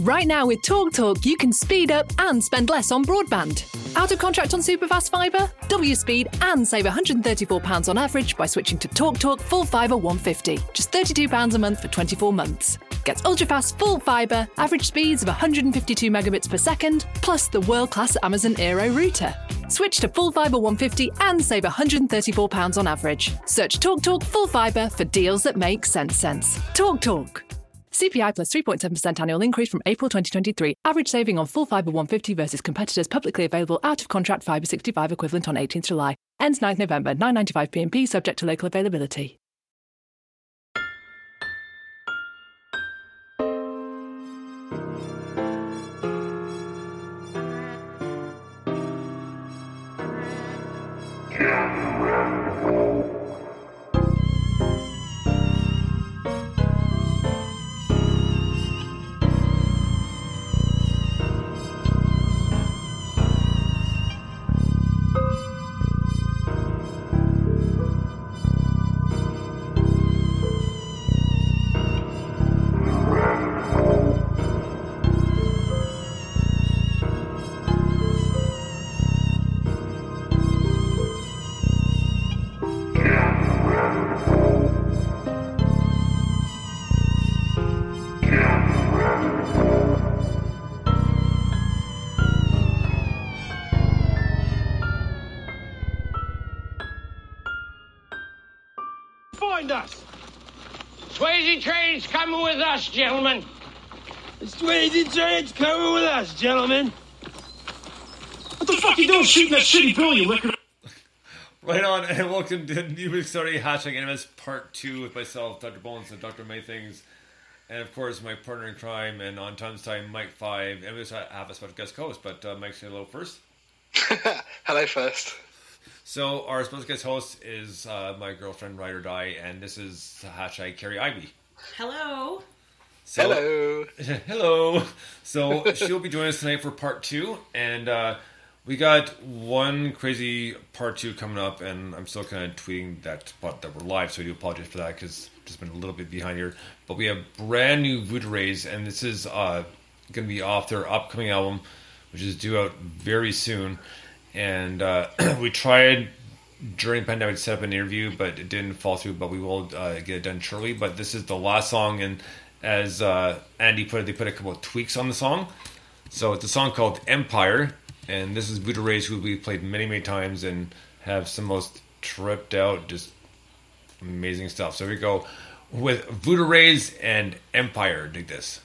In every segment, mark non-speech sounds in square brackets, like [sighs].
Right now with TalkTalk, Talk, you can speed up and spend less on broadband. Out of contract on superfast fibre? Your speed and save £134 on average by switching to TalkTalk Talk Full Fibre 150. Just £32 a month for 24 months. Get ultra-fast full fibre, average speeds of 152 megabits per second, plus the world-class Amazon eero router. Switch to full fibre 150 and save £134 on average. Search TalkTalk Talk Full Fibre for deals that make sense sense. TalkTalk. Talk. CPI plus 3.7% annual increase from April 2023. Average saving on full fibre 150 versus competitors publicly available out of contract fibre 65 equivalent on 18th July. Ends 9th November, 995 PMP subject to local availability. Coming with us, gentlemen. It's Swayze Train's coming with us, gentlemen. What the fuck are you doing shooting that shitty bill, you wicked... Right on, and welcome to New Week Story Hashtag Animus Part 2 with myself, Dr. Bones, and Dr. Maythings. And of course, my partner in crime and on time's time, Mike 5. And we also have a special guest host, but uh, Mike, say hello first. [laughs] hello first. So, our special guest host is uh, my girlfriend, Ride or Die, and this is hashtag Carrie Ivy. Hello. So, hello. [laughs] hello. So [laughs] she'll be joining us tonight for part two, and uh, we got one crazy part two coming up, and I'm still kind of tweeting that but that we're live, so I do apologize for that because just been a little bit behind here. But we have brand new Voodoo Rays, and this is uh, going to be off their upcoming album, which is due out very soon. And uh, [clears throat] we tried during pandemic set up an interview, but it didn't fall through. But we will uh, get it done shortly. But this is the last song, and as uh, Andy put it, they put a couple of tweaks on the song. So it's a song called Empire, and this is Voodoo Rays, who we played many, many times and have some most tripped out, just amazing stuff. So we go with Voodoo Rays and Empire. Dig this.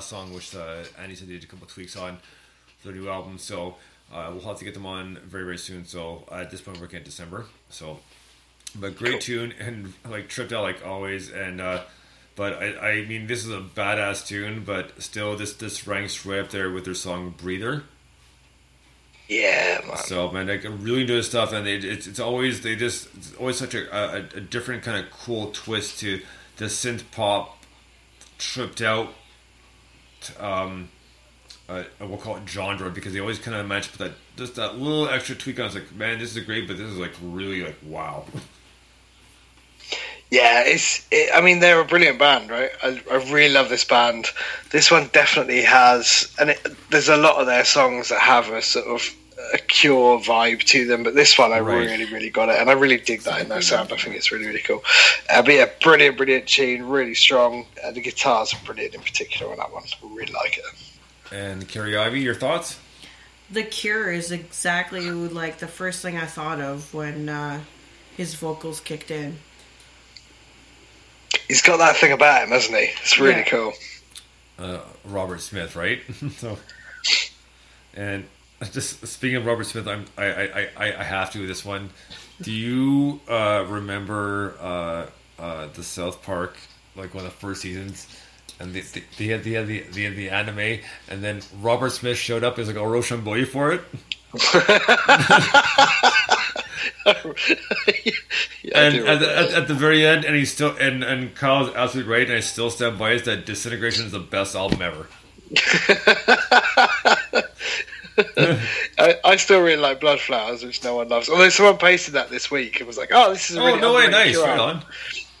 Last song, which uh, Andy said they did a couple tweaks on for their new album. So uh, we'll have to get them on very, very soon. So uh, at this point, we're looking at December. So, but great tune and like tripped out like always. And uh, but I, I mean, this is a badass tune. But still, this this ranks right up there with their song "Breather." Yeah, man. So man, like really this stuff, and they, it's it's always they just it's always such a, a, a different kind of cool twist to the synth pop tripped out. Um, uh, we'll call it genre because they always kind of match, but that just that little extra tweak on. It's like, man, this is great, but this is like really like wow. Yeah, it's. It, I mean, they're a brilliant band, right? I, I really love this band. This one definitely has, and it, there's a lot of their songs that have a sort of a Cure vibe to them, but this one I Right. really, really got it, and I really dig that in that sound. I think it's really, really cool. Uh, but yeah, brilliant, brilliant tune, really strong. Uh, the guitars are brilliant in particular on that one. I really like it. And Carrie Ivy, your thoughts? The Cure is exactly like the first thing I thought of when uh, his vocals kicked in. He's got that thing about him, hasn't he? It's really Yeah. cool. uh, Robert Smith, right? [laughs] so, and [laughs] just speaking of Robert Smith, I'm, I, I, I, I have to with this one. Do you uh, remember uh, uh, the South Park, like one of the first seasons? And they, they, they had, they, had the, they the anime, and then Robert Smith showed up as like a Rochambeau for it. [laughs] Yeah, and at the, at, at the very end, and he's still and and Kyle's absolutely right, and I still stand by it that Disintegration is the best album ever. [laughs] [laughs] I, I still really like Blood Flowers, which no one loves. Although someone posted that this week and was like, "Oh, this is a Oh really no way, nice, Cure. I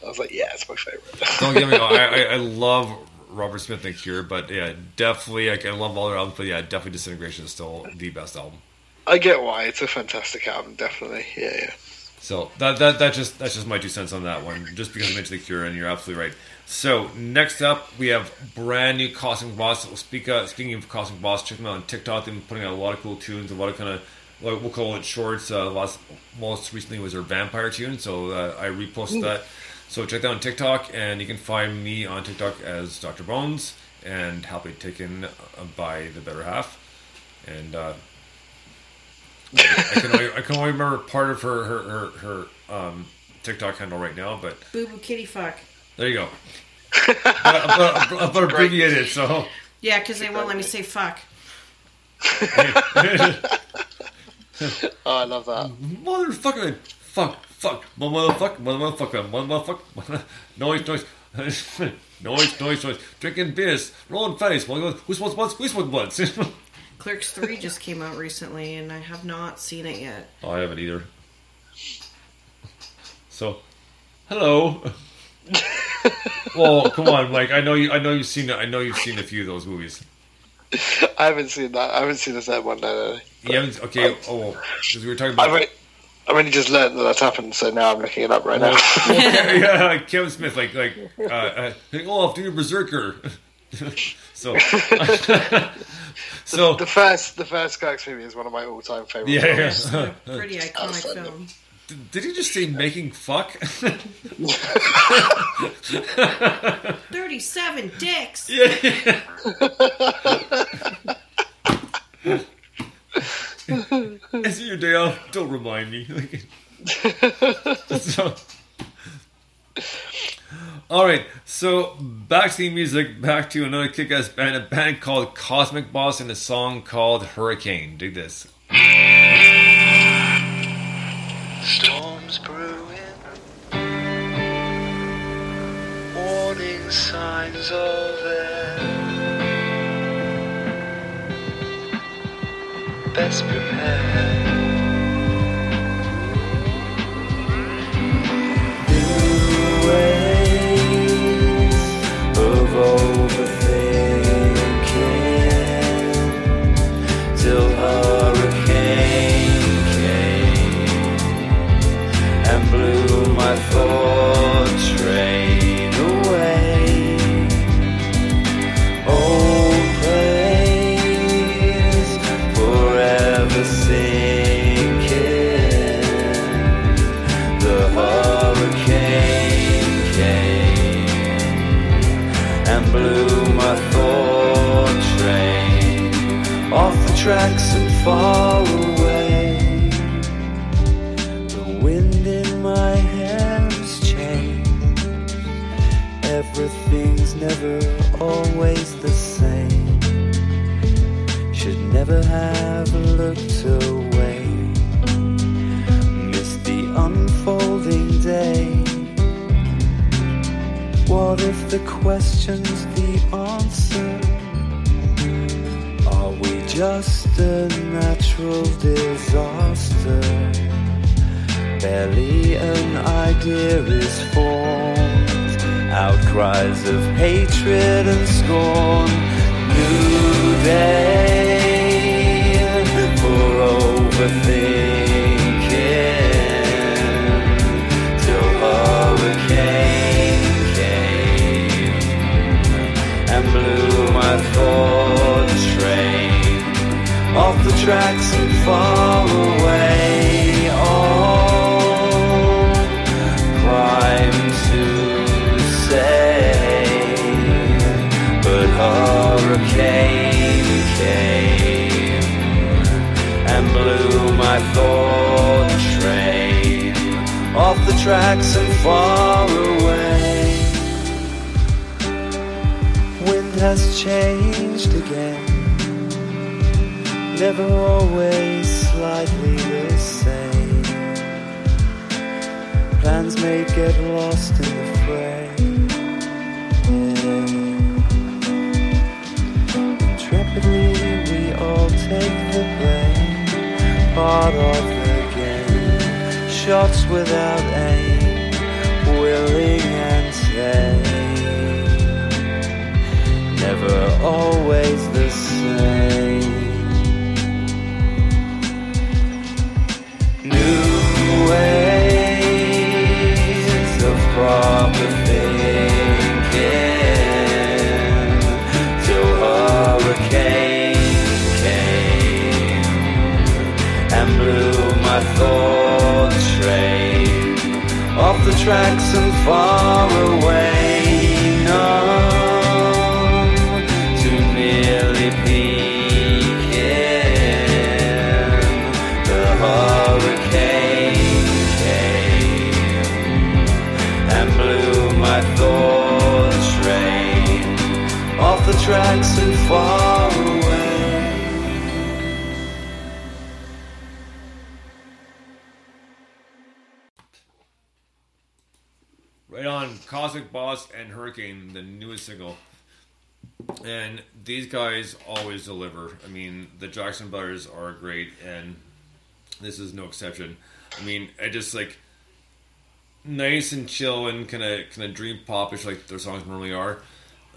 was like, "Yeah, it's my favorite." Don't get me wrong, I, I, [laughs] I love Robert Smith and Cure, but yeah, definitely, like, I love all their albums, but yeah, definitely Disintegration is still the best album. I get why it's a fantastic album, definitely. Yeah, yeah. So that that that just that's just my two cents on that one. Just because I mentioned the Cure, and you're absolutely right. So next up, we have brand new Cosmic Boss. Speak, uh, speaking of Cosmic Boss, check them out on TikTok. They've been putting out a lot of cool tunes, a lot of kind of like, we'll call it shorts. Uh, last most recently was their Vampire tune, so uh, I reposted that. So check that on TikTok, and you can find me on TikTok as Dr. Bones, and happily taken by the better half. And uh, I can only, I can only remember part of her her her, her um, TikTok handle right now, but Boo boo kitty fuck. There you go. but, but, but, but [laughs] abbreviated, so Yeah, because they won't let me say fuck. [laughs] Oh, I love that. motherfucker, fuck, fuck, motherfucker, motherfucker, motherfucker, [laughs] noise, noise, noise, noise, noise, drinking beers, rolling face, who smokes blunts, who smokes blunts. Clerks 3 just came out recently, and I have not seen it yet. oh, I haven't either. So, hello. [laughs] well, come on, Mike. I know you. I know you've seen. I know you've seen a few of those movies. I haven't seen that. I haven't seen the third one. No, no, no. You haven't. Okay. Oh, because we were talking I've about. only, I've only just learned that that's happened, so now I'm looking it up right now. [laughs] yeah, yeah, Kevin Smith, like like uh, uh hey, Olaf, do your berserker. [laughs] so, so the first, the first Clerks movie is one of my all-time favorite. yeah, films. yeah. Pretty iconic film. Did he just say making fuck? [laughs] 37 dicks! yeah. [laughs] Is it your day off? Don't remind me. so, [laughs] all right, so back to the music, back to another kick-ass band, a band called Cosmic Boss, and a song called Hurricane. Dig this. Storms brewing, warning signs of it. Best prepared. my train away. Forever sinking. The hurricane came and blew my thought train off the tracks and far. Never always the same. Should never have looked away. Missed the unfolding day. What if the question's the answer? Are we just a natural disaster? Barely an idea is formed. Outcries of hatred and scorn. New day for overthinking. Till hurricane came and blew my thought train off the tracks and far away. Came and blew my thought train off the tracks and far away. Wind has changed again never always slightly the same. Plans may get lost in the fray. Intrepidly, we all take the blame. Part of the game. Shots without aim, willing and tame. Never always the same. New ways of proper hurricane came and blew my thought train off the tracks and far away. Numb to merely peeking. The hurricane came and blew my thought train off the tracks and far Cosmic Boss and Hurricane, the newest single. And these guys always deliver. I mean, the Jackson Brothers are great, and this is no exception. I mean, I just like nice and chill and kind of kind of dream popish like their songs normally are.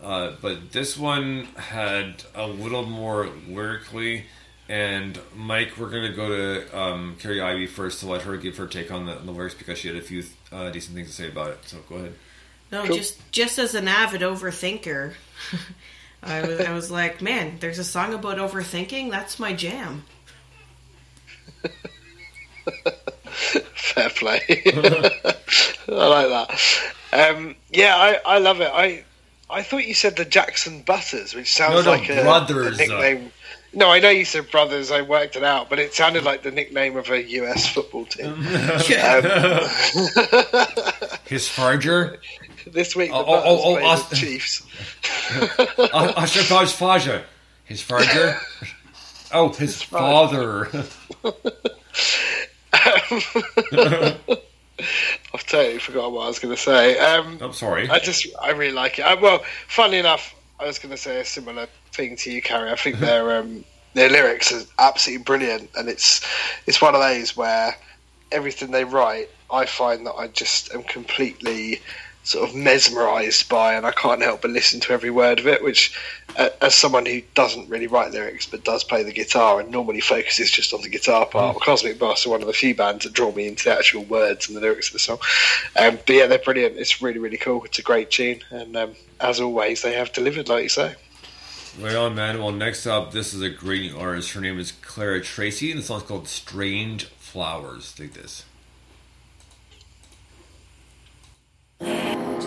Uh, but this one had a little more lyrically. And Mike, we're gonna go to um, Carrie Ivy first to let her give her take on the, on the lyrics because she had a few uh, decent things to say about it. So go ahead. No, Cool. just just as an avid overthinker, [laughs] I was I was like, man, there's a song about overthinking. That's my jam. [laughs] Fair play. [laughs] I like that. Um, yeah, I, I love it. I I thought you said the Jackson Butters, which sounds No, no, like a, Brothers. a nickname. No, I know you said brothers. I worked it out, but it sounded like the nickname of a US football team. Um, His Farger, this week, the Oh, oh, oh, Aust- the Chiefs. [laughs] uh, I suppose Farger, his Farger. [laughs] Oh, his father. [laughs] I've totally forgot what I was going to say. Um, I'm sorry. I just, I really like it. I, well, funnily enough, I was going to say a similar thing to you, Carrie. I think their um, their lyrics are absolutely brilliant, and it's it's one of those where everything they write, I find that I just am completely sort of mesmerised by, and I can't help but listen to every word of it. Which, uh, as someone who doesn't really write lyrics but does play the guitar and normally focuses just on the guitar part, Cosmic Boss are one of the few bands that draw me into the actual words and the lyrics of the song. Um, but yeah, they're brilliant. It's really, really cool. It's a great tune, and um, as always, they have delivered, like you say. Right on, man. Well, next up, this is a great artist. Her name is Clara Tracy, and the song's called Strange Flowers. Dig this. So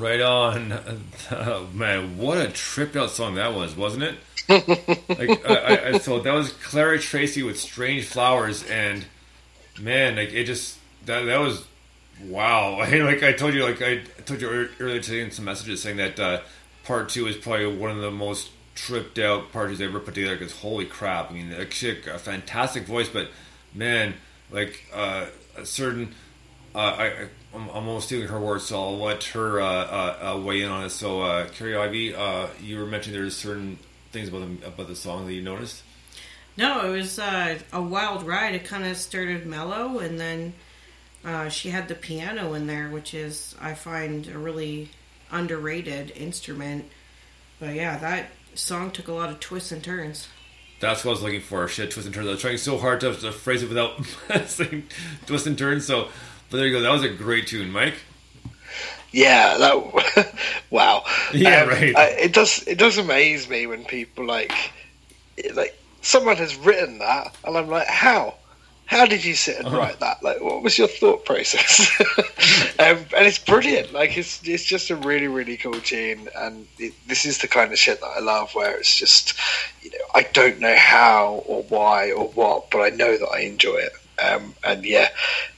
Right on, [laughs] oh, man! What a tripped out song that was, wasn't it? [laughs] like, I, I, so that was Clara Tracy with "Strange Flowers," and man, like it just that that was wow. [laughs] I like I told you, like I told you earlier today in some messages saying that uh, part two is probably one of the most tripped out parts they ever put together. Because holy crap! I mean, like she a fantastic voice, but man, like uh, a certain uh, I. I'm, I'm almost stealing her words, so I'll let her uh, uh, uh weigh in on it. So, uh, Carrie Ivy, uh, you were mentioning there's certain things about the, about the song that you noticed. No, it was uh, a wild ride. It kind of started mellow, and then uh, she had the piano in there, which is I find a really underrated instrument. But yeah, that song took a lot of twists and turns. That's what I was looking for. Shit, twists and turns. I was trying so hard to, to phrase it without [laughs] saying twists and turns. So, but there you go. That was a great tune, Mike. Yeah, that [laughs] wow. Yeah, um, right. I, it does it does amaze me when people like like someone has written that, and I'm like, how? How did you sit and uh-huh. write that? Like, what was your thought process? [laughs] um, and it's brilliant. Like, it's it's just a really really cool tune, and it, this is the kind of shit that I love, where it's just, you know, I don't know how or why or what, but I know that I enjoy it. Um, and yeah,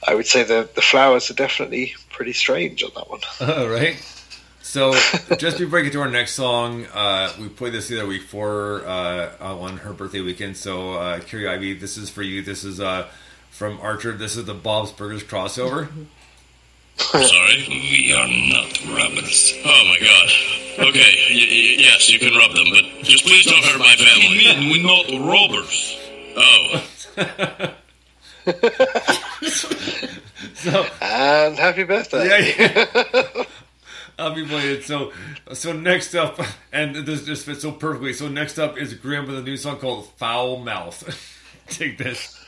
I would say the the flowers are definitely pretty strange on that one. [laughs] Uh, right. So [laughs] just before we get to our next song, uh, we played this the other week for uh, on her birthday weekend. So uh, Carrie Ivy, this is for you. This is uh, from Archer. This is the Bob's Burgers crossover. [laughs] Sorry, we are not rubbers. Oh my god. Okay, y- y- yes, you can rub them, but just please don't hurt my family. I mean, we're not robbers. Oh. [laughs] so, and happy birthday! Yeah, yeah. I'll be playing it. So, so next up, and this just fits so perfectly. So next up is Grim with a new song called "Foul Mouth." [laughs] Take this.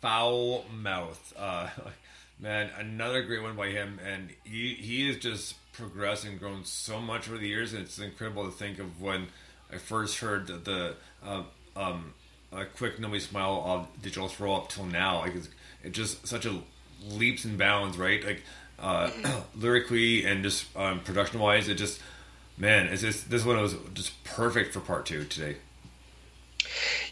Foul mouth. Uh, [laughs] man, another great one by him, and he he is just progressed and grown so much over the years. And it's incredible to think of when I first heard the, the uh, um, a quick nobody smile of digital throw up till now. Like it's, it's just such a leaps and bounds, right? Like uh, [clears throat] lyrically and just um, production wise, it just man, it's just this one was just perfect for part two today.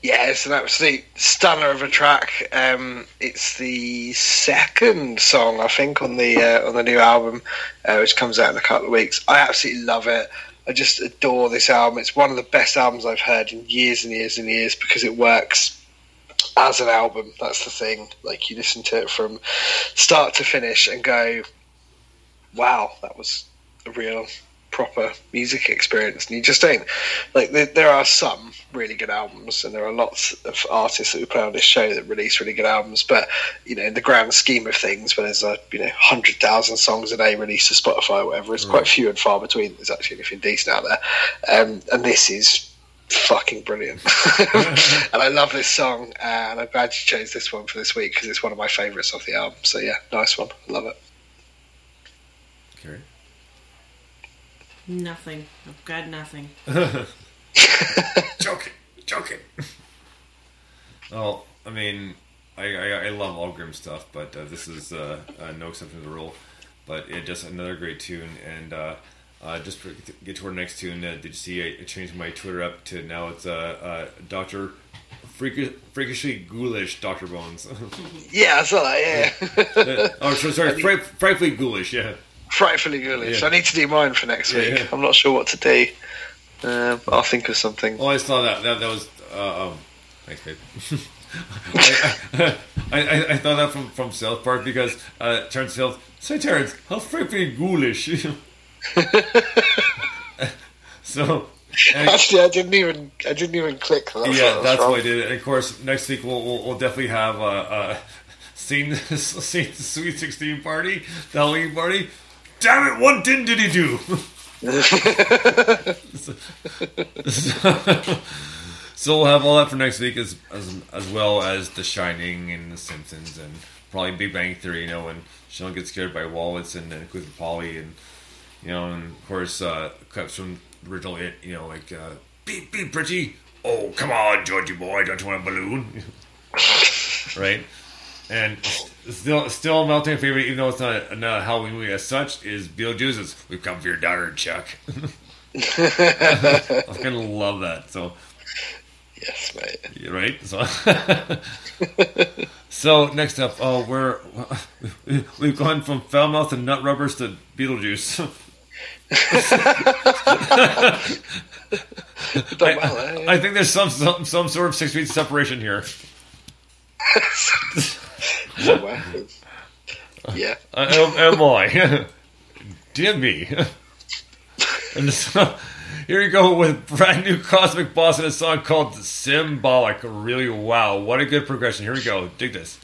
Yeah, it's an absolute stunner of a track. Um, it's the second song I think on the uh, on the new album, uh, which comes out in a couple of weeks. I absolutely love it. I just adore this album. It's one of the best albums I've heard in years and years and years because it works as an album. That's the thing. Like you listen to it from start to finish and go, "Wow, that was a real proper music experience." And you just don't like. There, there are some really good albums, and there are lots of artists that we play on this show that release really good albums. But you know, in the grand scheme of things, when there's a you know hundred thousand songs a day released to Spotify or whatever, it's quite few and far between. There's actually anything decent out there, um, and this is fucking brilliant. [laughs] and I love this song, and I'm glad you chose this one for this week because it's one of my favourites of the album. So yeah, nice one. Love it. Carrie? Nothing. I've got nothing. [laughs] joking, joking. well, I mean, I, I, I love all grim stuff, but uh, this is uh, uh, no exception to the rule. But it just another great tune, and uh, uh, just to get to our next tune. Uh, did you see? I, I changed my Twitter up to now it's uh, uh, Doctor Freakish, Freakishly Ghoulish Doctor Bones. [laughs] Yeah, I saw that. Yeah, oh, so, sorry, fri- frightfully ghoulish. Yeah. Frightfully ghoulish. Yeah. I need to do mine for next week. yeah. I'm not sure what to do, uh, but I'll think of something. Oh, I saw that. That, that was. Uh, um, thanks, babe. I, [laughs] I, I, I thought that from, from South Park because uh, Terrence Hill. Say, Terrence, how frightfully ghoulish. [laughs] so. and- Actually, I didn't even I didn't even click. That's yeah, that's what I did. And of course, next week we'll, we'll, we'll definitely have a, uh, seen seen the Sweet Sixteen party, the Halloween party. Damn it! What did he do? so, [laughs] so we'll have all that for next week, as as as well as The Shining and The Simpsons, and probably Big Bang Theory. You know, when Sheldon gets scared by Wallets and then and Polly, and you know, and of course uh, from original It. You know, like uh, beep beep Bridgie. Oh come on, Georgie boy, don't you want a balloon? [laughs] right? And still, still my ultimate favorite, even though it's not a, not a Halloween movie as such, is Beetlejuice's "We've come for your daughter, Chuck." [laughs] I fucking love that. So, Yes, mate. right? So, [laughs] so next up, oh, we're [laughs] we've gone from Foulmouth and Nut Rubbers to Beetlejuice. Eh? I think there's some, some some sort of six feet separation here. Done well. [laughs] yeah. Uh, am, am I? [laughs] Dear me. [laughs] and so, here you go with brand new Cosmic Boss and a song called Symbolic. Really, wow. What a good progression. Here we go. Dig this.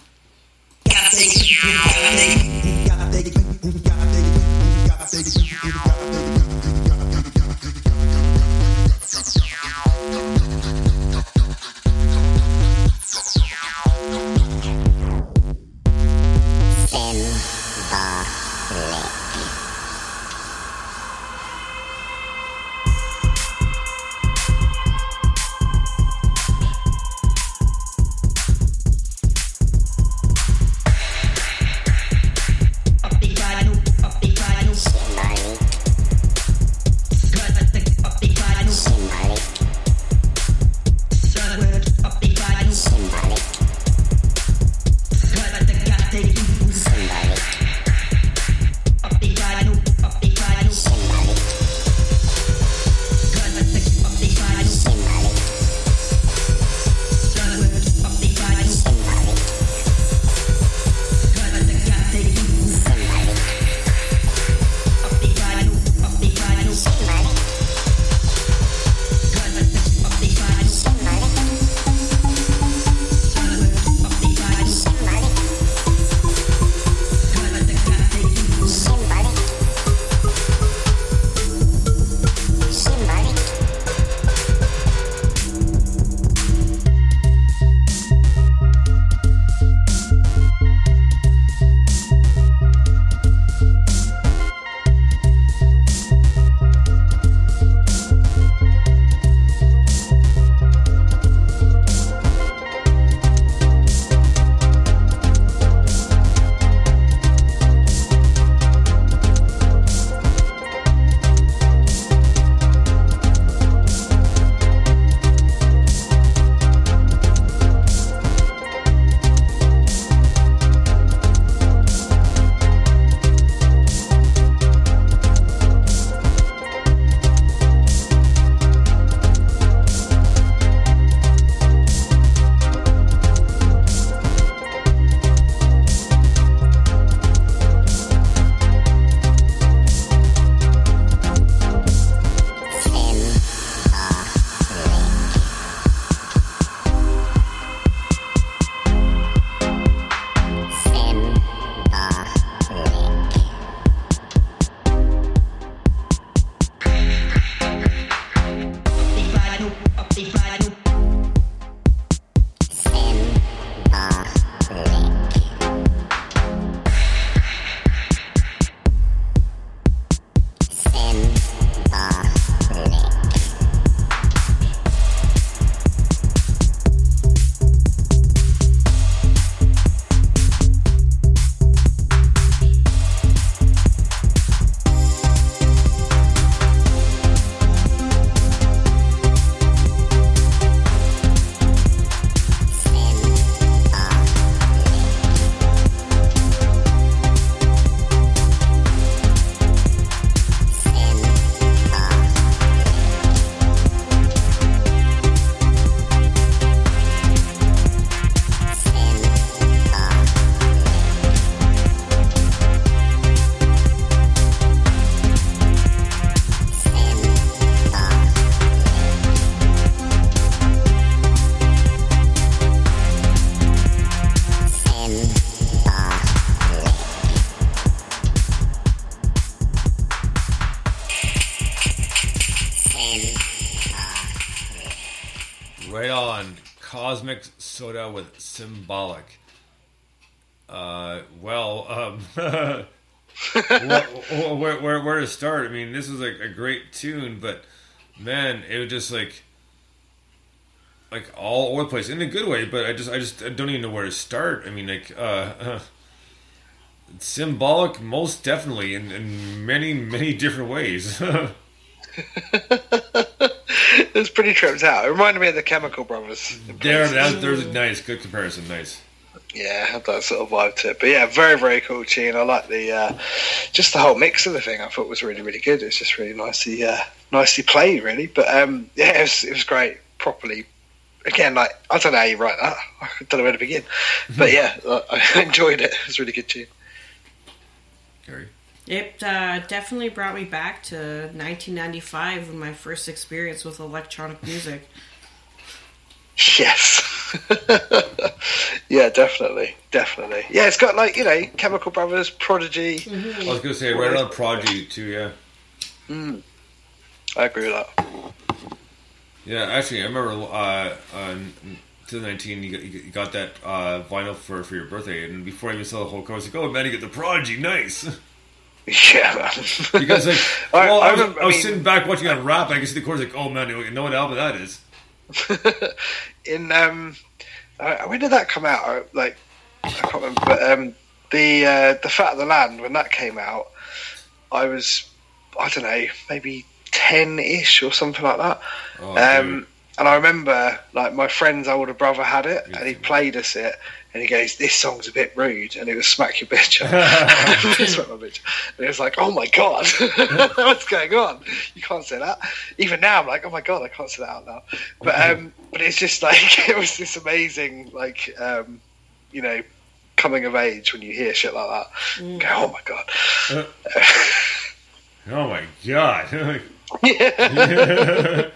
Cosmic Soda with Symbolic. Uh, well, um, [laughs] where, where, where, to start? I mean, this was like a great tune, but man, it was just like like all over the place in a good way. But I just I just I don't even know where to start. I mean, like uh, uh [laughs] symbolic, most definitely in, in many many different ways. [laughs] it was pretty tripped out. It reminded me of the Chemical Brothers. there, that, there's a nice, good comparison. Nice. Yeah, had that sort of vibe to it. But yeah, very, very cool tune. I like the uh, just the whole mix of the thing. I thought was really, really good. It's just really nicely, uh, nicely played, really. But um, yeah, it was, it was great. Properly, again, like I don't know how you write that. I don't know where to begin. But [laughs] yeah, I I enjoyed it. It was a really good tune. Gary. It uh, definitely brought me back to 1995 and my first experience with electronic music. Yes. [laughs] yeah, definitely, definitely. Yeah, it's got like you know, Chemical Brothers, Prodigy. I was gonna say right on Prodigy too. Yeah. Mm. I agree with that. Yeah, actually, I remember uh, uh, 2019. You got, you got that uh, vinyl for, for your birthday, and before I even saw the whole cover, I was like, "Oh man, you get the Prodigy, nice." [laughs] Yeah, man. Because like, [laughs] I- well, I, I was, I was I mean- sitting back watching on rap, and I could see the chorus, like, "Oh man, you know what album that is." [laughs] in um, uh, when did that come out? Like, I can't remember. But um, the uh, the Fat of the Land when that came out, I was I don't know maybe ten ish or something like that. Oh, um, and I remember like my friend's older brother had it, and he played us it. And he goes, "This song's a bit rude," and it was "Smack Your Bitch," [laughs] [laughs] Smack my bitch. And it was like, "Oh my god, [laughs] what's going on? You can't say that." Even now, I'm like, "Oh my god, I can't say that out now." But um, but it's just like it was this amazing, like um, you know, coming of age when you hear shit like that. You Go, oh my god. Oh my god! yeah.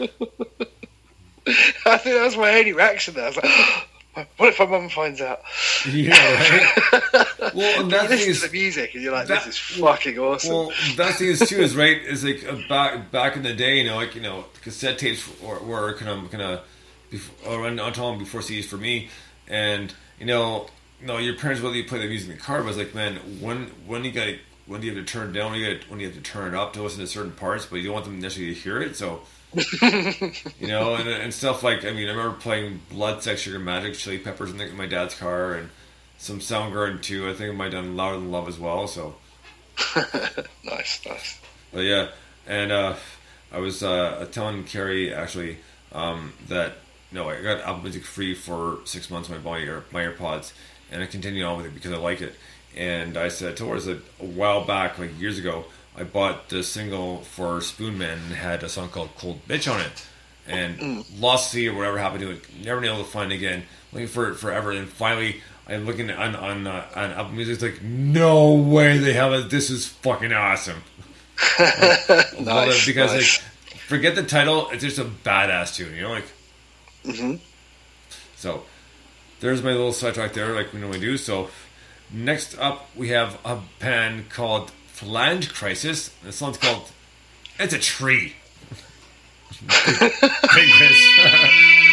I think that was my only reaction there. I was like, [gasps] what if my mum finds out? [laughs] yeah, right. [laughs] Well, and that thing is to the music and you're like, that- this is fucking awesome. Well, that thing is too is right. Is like uh, back back in the day, you know, like you know, cassette tapes were, were kind of kind of before, or on on time before CDs for me, and you know, you know, your parents whether you play the music in the car, but it's like, man, when when you got when do you have to turn it down, when you got when you have to turn it up to listen to certain parts, but you don't want them necessarily to hear it, so. [laughs] you know, and, and stuff like I mean, I remember playing Blood, Sex, Sugar, Magic, Chili Peppers in, my dad's car, and some Soundgarden too. I think I might have done Louder Than Love as well. So, [laughs] nice, nice. but yeah, and uh, I was uh, telling Carrie actually um, that no, I got Apple Music free for six months. My ear, my AirPods, and I continued on with it because I like it. And I said to her, I said a while back, like years ago, I bought the single for Spoonman and had a song called "Cold Bitch" on it, and lost to or whatever happened to it. Never been able to find it again. Looking for it forever, and finally. I'm looking on on uh, on Apple Music. It's like no way they have it. This is fucking awesome. [laughs] It Nice, because nice. like forget the title. It's just a badass tune. You know, like hmm so. There's my little sidetrack there, like we normally do. So next up, we have a band called Phalange Crisis. This song's called "It's a Tree." [laughs] Take [laughs]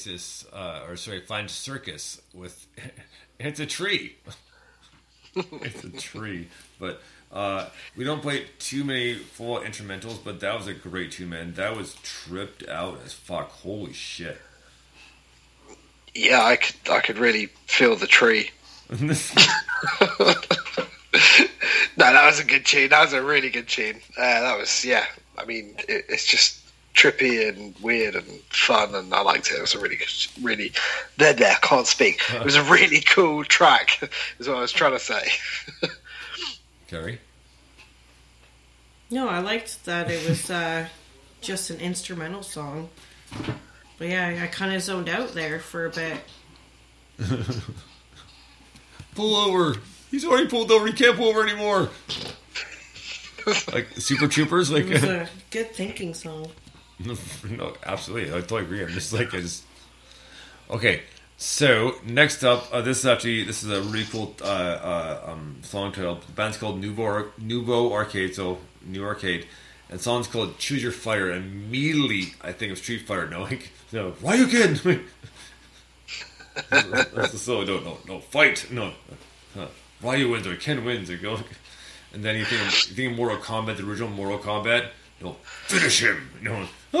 Crisis, uh, or sorry, Flange Circus with [laughs] it's a tree. [laughs] it's a tree, but uh, we don't play too many full instrumentals. But that was a great tune, man. That was tripped out as fuck. Holy shit! Yeah, I could I could really feel the tree. [laughs] no, that was a good tune. That was a really good tune. Uh, that was yeah. I mean, it, it's just trippy and weird and fun, and I liked it. It was a really, really. There, there. I can't speak. [laughs] It was a really cool track. Is what I was trying to say. Carrie, No, I liked that it was uh, just an instrumental song. But yeah, I, I kind of zoned out there for a bit. [laughs] pull over. He's already pulled over. He can't pull over anymore. [laughs] like Super Troopers, like It was a good thinking song. No, absolutely. I totally agree. I'm just like I just okay. So next up, uh, this is actually this is a really cool uh, uh, um, song title. The band's called Nouveau Nouveau Arcade, so New Arcade, and the song's called Choose Your Fighter. And immediately, I think of Street Fighter. [laughs] No, like no, Ryukin. [laughs] That's the solo. No, no, no, fight. No, uh, Ryu wins or Ken wins or go. And then you think of, you think of Mortal Kombat, the original Mortal Kombat. No, finish him. No. [laughs]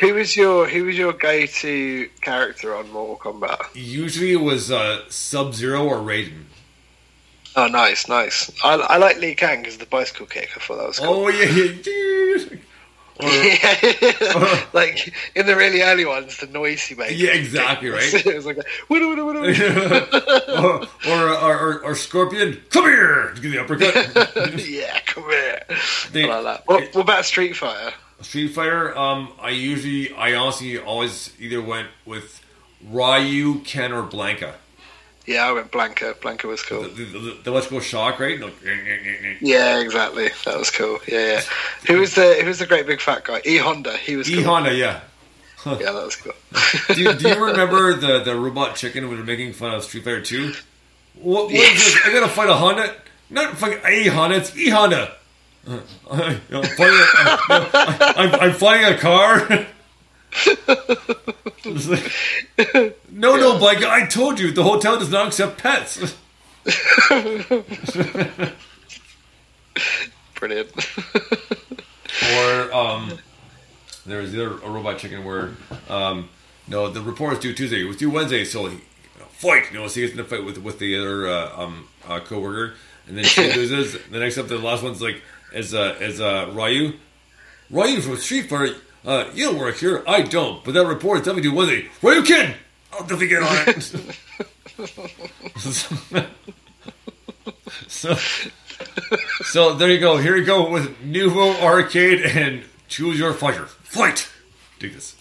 who was your Who was your go to character on Mortal Kombat? Usually it was uh, Sub Zero or Raiden. Oh, nice, nice. I, I like Liu Kang because the bicycle kick. I thought that was cool. Oh yeah, yeah. [laughs] Yeah. [laughs] like in the really early ones, the noise he made. Yeah, exactly, right? [laughs] it was like, "Widow, widow, widow." or, or, or, or, or Scorpion, come here! Give the uppercut. yeah, come here. They- like that. What, what about Street Fighter? Street Fighter, um, I usually, I honestly always either went with Ryu, Ken, or Blanka. Yeah, I went Blanka. Blanka was cool. The, the, the, the shock, right? No, Yeah, exactly. That was cool. Yeah, yeah. Who was the Who was the great big fat guy? E Honda. He was. E Cool. Honda, yeah. [laughs] Yeah, that was cool. do, do you remember the, the robot chicken when we were making fun of Street Fighter 2? What, what is this? I gotta fight a Honda? Not fucking a Honda, it's E Honda. [laughs] Uh, I, am fighting a, I, I'm, I'm fighting a car. [laughs] Like, no, no, Blake, I told you the hotel does not accept pets. Brilliant. or um, there was the other a robot chicken where um, no, the report is due Tuesday. It was due Wednesday, so he, fight. You know, so he gets in a fight with with the other uh, um, uh, coworker, and then she loses. The next up, the last one's like is uh, is uh, Ryu. Ryu from Street Fighter. Uh, you don't work here. I don't. But that report is definitely due Wednesday. you Ken. I'll definitely get on it. [laughs] so, So there you go. Here you go with Nuvo Arcade and Choose Your Fighter. Fight! Do this.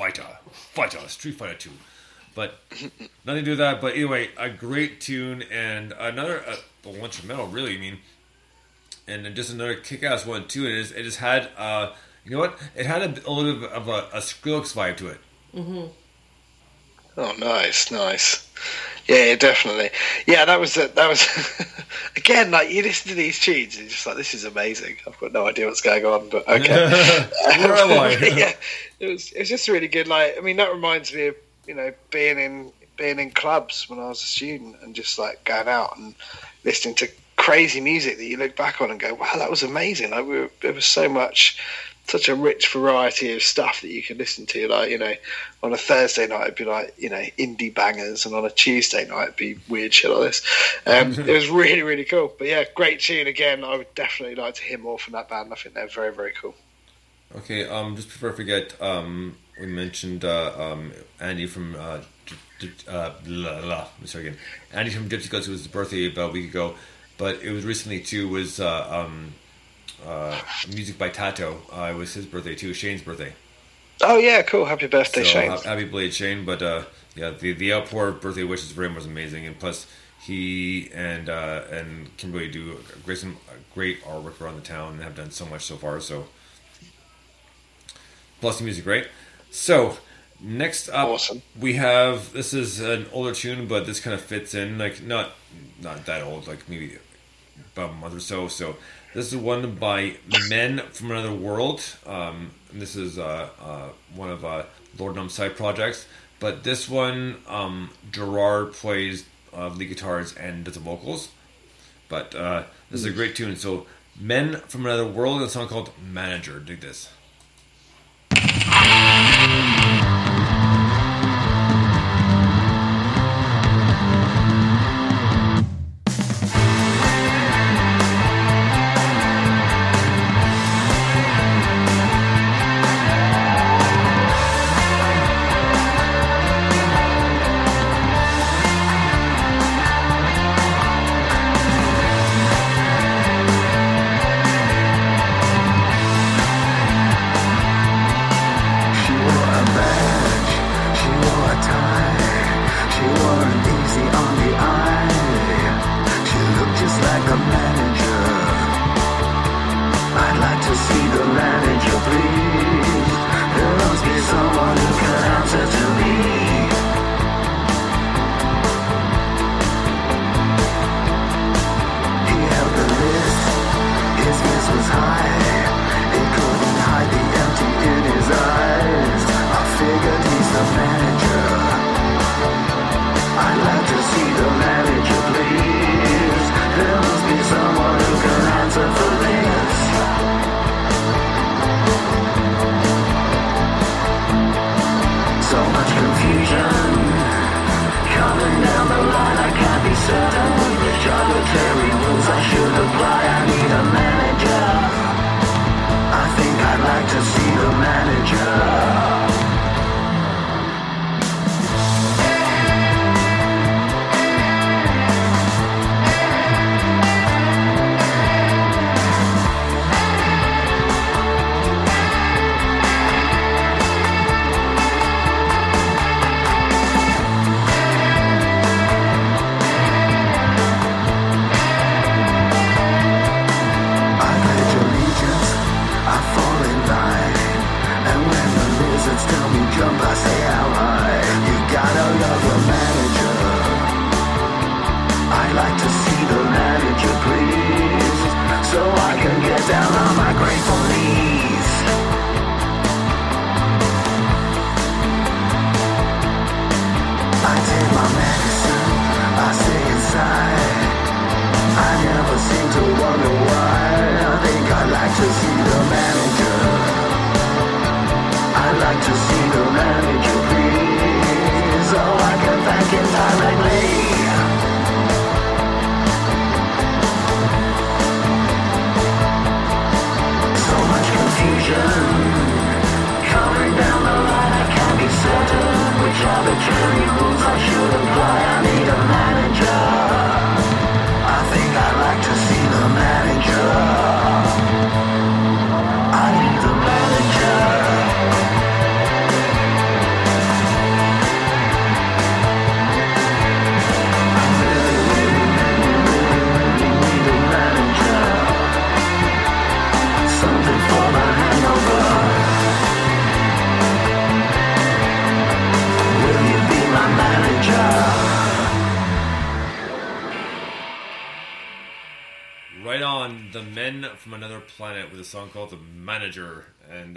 Fighter. Fighter, Street Fighter 2. But nothing to do with that. But anyway, a great tune and another uh, a bunch of metal, really. I mean, and just another kick-ass one too. It is. It just had, uh, you know what? It had a, a little bit of a, a Skrillex vibe to it. Oh, nice, nice. Yeah, yeah, definitely. Yeah, that was uh, that was [laughs] again like you listen to these tunes and you're just like this is amazing. I've got no idea what's going on, but okay. [laughs] Where am I? [laughs] yeah, it was it was just really good. Like I mean, that reminds me of you know being in being in clubs when I was a student and just like going out and listening to crazy music that you look back on and go, wow, that was amazing. Like we were, there was so much. Such a rich variety of stuff that you can listen to. Like, you know, on a Thursday night, it'd be like, you know, indie bangers, and on a Tuesday night, it'd be weird shit like this. Um, [laughs] it was really, really cool. But yeah, great tune again. I would definitely like to hear more from that band. I think they're very, very cool. Okay, um, just before I forget, um, we mentioned uh, um, Andy from uh, uh, blah, blah, me again. Andy from Gypsy Goats. It was his birthday about a week ago, but it was recently too. Was uh, um, uh, music by Tato. Uh, it was his birthday too. Shane's birthday. Oh yeah, cool. Happy birthday, So, Shane. happy belated Shane. But uh, yeah, the the outpour of birthday wishes for him was amazing, and plus he and uh, and Kimberly do a great some great artwork around the town and have done so much so far. So plus the music, right? So next up, Awesome. we have this is an older tune, but this kind of fits in like not not that old, like maybe about a month or so. So this is one by Men from Another World. Um, and this is uh, uh, one of uh, Lord Num's side projects. But this one, um, Gerard plays uh, lead guitars and does the vocals. But uh, this is a great tune. So Men from Another World, a song called Manager. Dig this.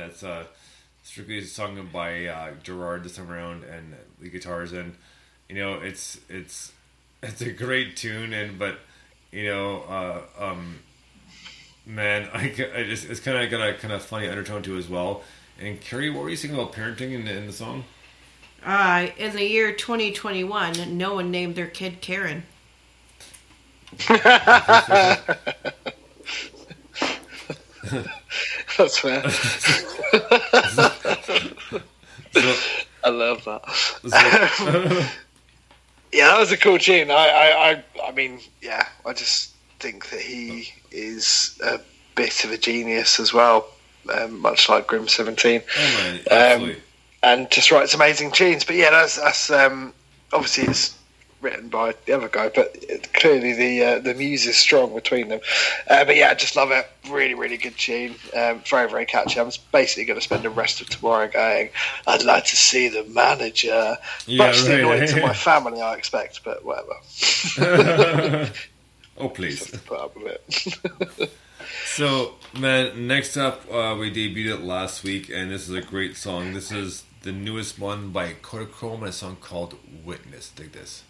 That's uh, strictly sung by uh, Gerard this time around and the guitars. And you know, it's it's [laughs] it's a great tune, and but you know, uh, um, man, [laughs] I, I just it's kind of got a kind of funny undertone to it as well. And Carrie, what were you saying about parenting in the, in the song? Uh, in the year 2021, no one named their kid Karen. [laughs] That's fair. So, [laughs] I love that. [laughs] yeah, that was a cool tune. I, I, I, I mean, yeah, I just think that he is a bit of a genius as well, um, much like Grim Seventeen. Oh Um, and just writes amazing tunes. But yeah, that's that's um, obviously it's written by the other guy, but clearly the uh, the muse is strong between them. Uh, but yeah, I just love it. Really, really good tune. Um, very, very catchy. I'm basically going to spend the rest of tomorrow going. I'd like to see the manager. Yeah, Much right. annoying to my [laughs] family, I expect, but whatever. [laughs] oh please. Put up with it. [laughs] So, man, next up, uh, we debuted it last week, and this is a great song. This is the newest one by Kodachrome, and a song called Witness. Dig this.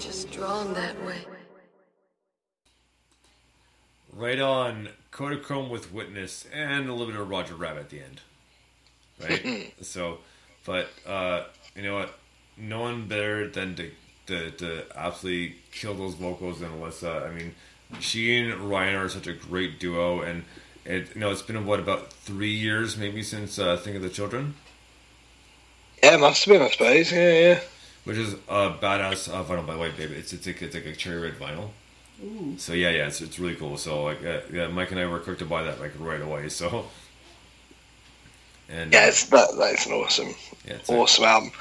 just drawn that way. Right on Kodachrome with Witness and a little bit of Roger Rabbit at the end. Right? [laughs] so, but uh, you know what? No one better than to, to, to absolutely kill those vocals than Alyssa. I mean, she and Ryan are such a great duo, and it, you know, it's been what about three years maybe since uh, Think of the Children? Yeah, it must have been, I suppose. Yeah, yeah. Which is a badass uh, vinyl by White Baby. It's, it's, like, it's like a cherry red vinyl. Ooh. So yeah, yeah, it's, it's really cool. So like, uh, yeah, Mike and I were quick to buy that like right away. So, and Yeah, it's that. That's an awesome, yeah, it's awesome album.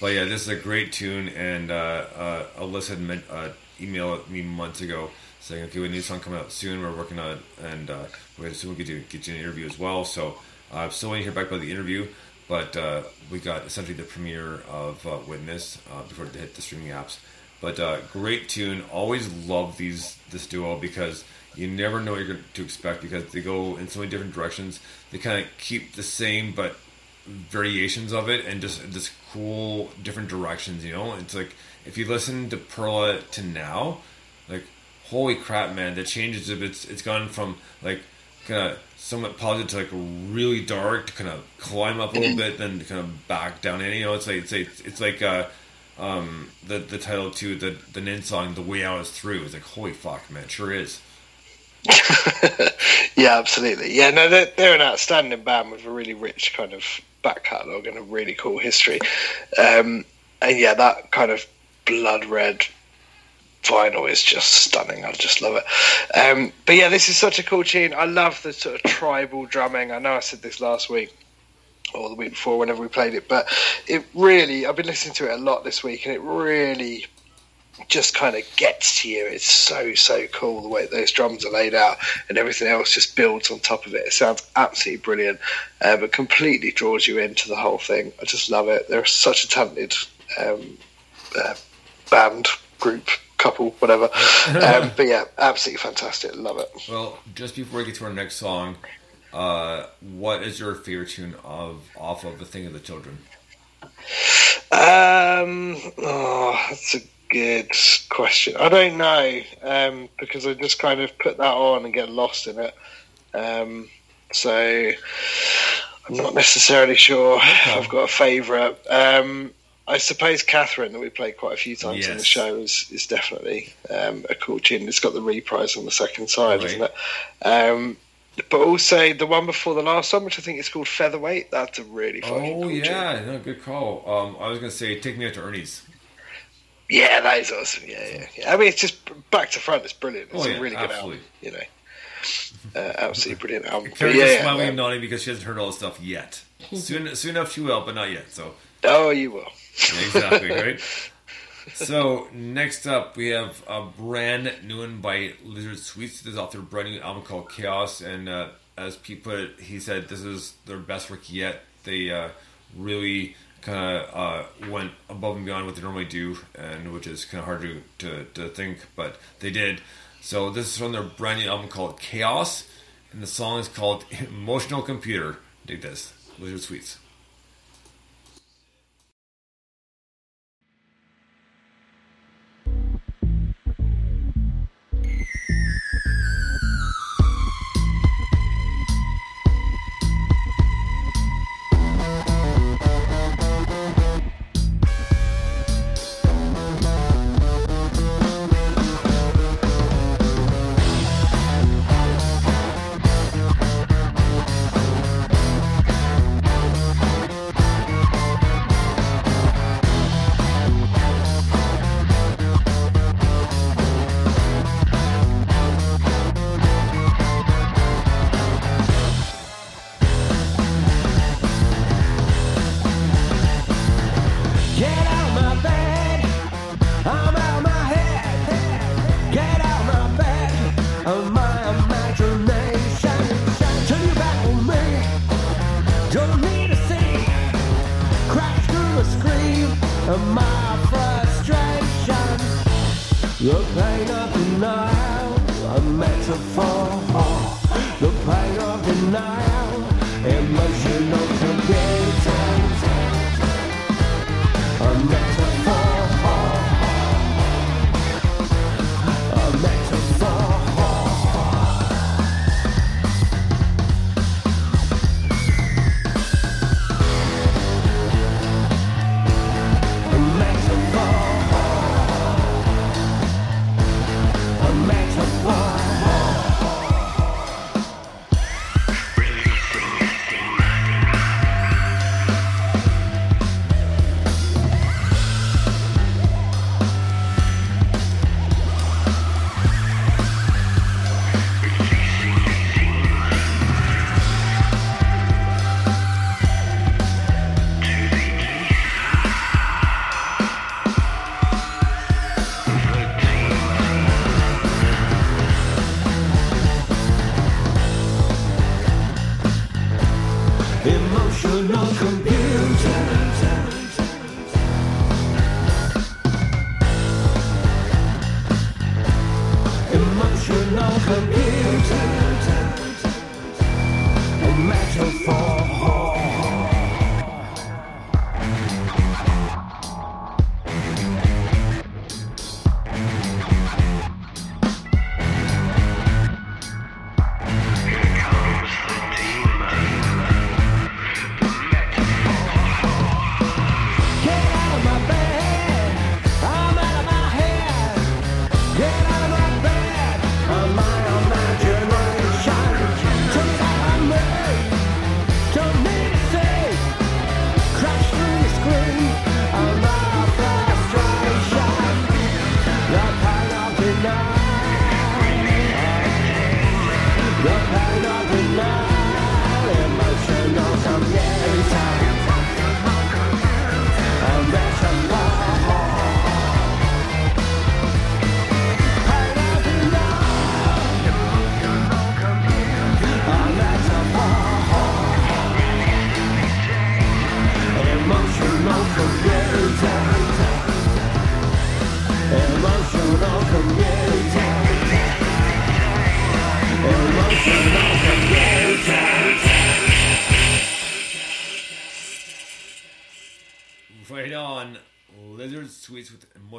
But yeah, this is a great tune, and uh, uh, Alyssa had meant, uh, emailed me months ago saying, "Okay, we need a song coming out soon. We're working on it, and uh, we soon we get you get you an interview as well." So uh, I'm still waiting to hear back about the interview, but uh, we got essentially the premiere of uh, Witness uh, before it hit the streaming apps. But uh, great tune. Always love these this duo because you never know what you're going to expect because they go in so many different directions. They kind of keep the same but variations of it and just just cool different directions. You know, it's like if you listen to Perla to now, like holy crap, man, the changes of it's it's gone from like kind of somewhat positive to like really dark to kind of climb up a little bit, then kind of back down. And you know, it's like it's like, it's like uh, um, the the title to the the Nin song, "The Way Out Is Through." It's like holy fuck, man, it sure is. [laughs] Yeah, absolutely. Yeah, no, they're, they're an outstanding band with a really rich kind of back catalogue and a really cool history. Um, and yeah, that kind of blood red vinyl is just stunning. I just love it. Um, but yeah, this is such a cool tune. I love the sort of tribal drumming. I know I said this last week or the week before, whenever we played it, but it really, I've been listening to it a lot this week, and it really just kind of gets to you. It's so so cool the way those drums are laid out, and everything else just builds on top of it. It sounds absolutely brilliant, uh, but completely draws you into the whole thing. I just love it. They're such a talented um, uh, band group. Couple, whatever, [laughs] um, but yeah, absolutely fantastic. Love it. Well, just before we get to our next song, uh, what is your favorite tune of off of the Think of the Children? Um, oh, that's a good question. I don't know um, because I just kind of put that on and get lost in it. Um, so I'm not necessarily sure I've got a favourite. Um, I suppose Catherine, that we played quite a few times in the show, is, is definitely um, a cool tune. It's got the reprise on the second side, Right. isn't it? Um, but also the one before the last one, which I think is called Featherweight. That's a really fucking Oh cool tune. yeah, no, good call. Um, I was gonna say, take me out to Ernie's. Yeah, that is awesome. Yeah, yeah, yeah. I mean, it's just back to front. It's brilliant. It's Oh, a yeah, really good absolutely. album. You know, uh, absolutely brilliant album. [laughs] Carrie's yeah, yeah, smiling man. and nodding because she hasn't heard all the stuff yet. [laughs] soon, soon enough she will, but not yet. So Oh, you will. Exactly right. [laughs] So next up, we have a brand new one by Lizard Sweets. This their brand new album called Chaos, and uh, as Pete put it, he said this is their best work yet. They uh, really kind of uh, went above and beyond what they normally do, and which is kind of hard to, to to think, but they did. So this is from their brand new album called Chaos, and the song is called [laughs] Emotional Computer. Dig this, Lizard Sweets.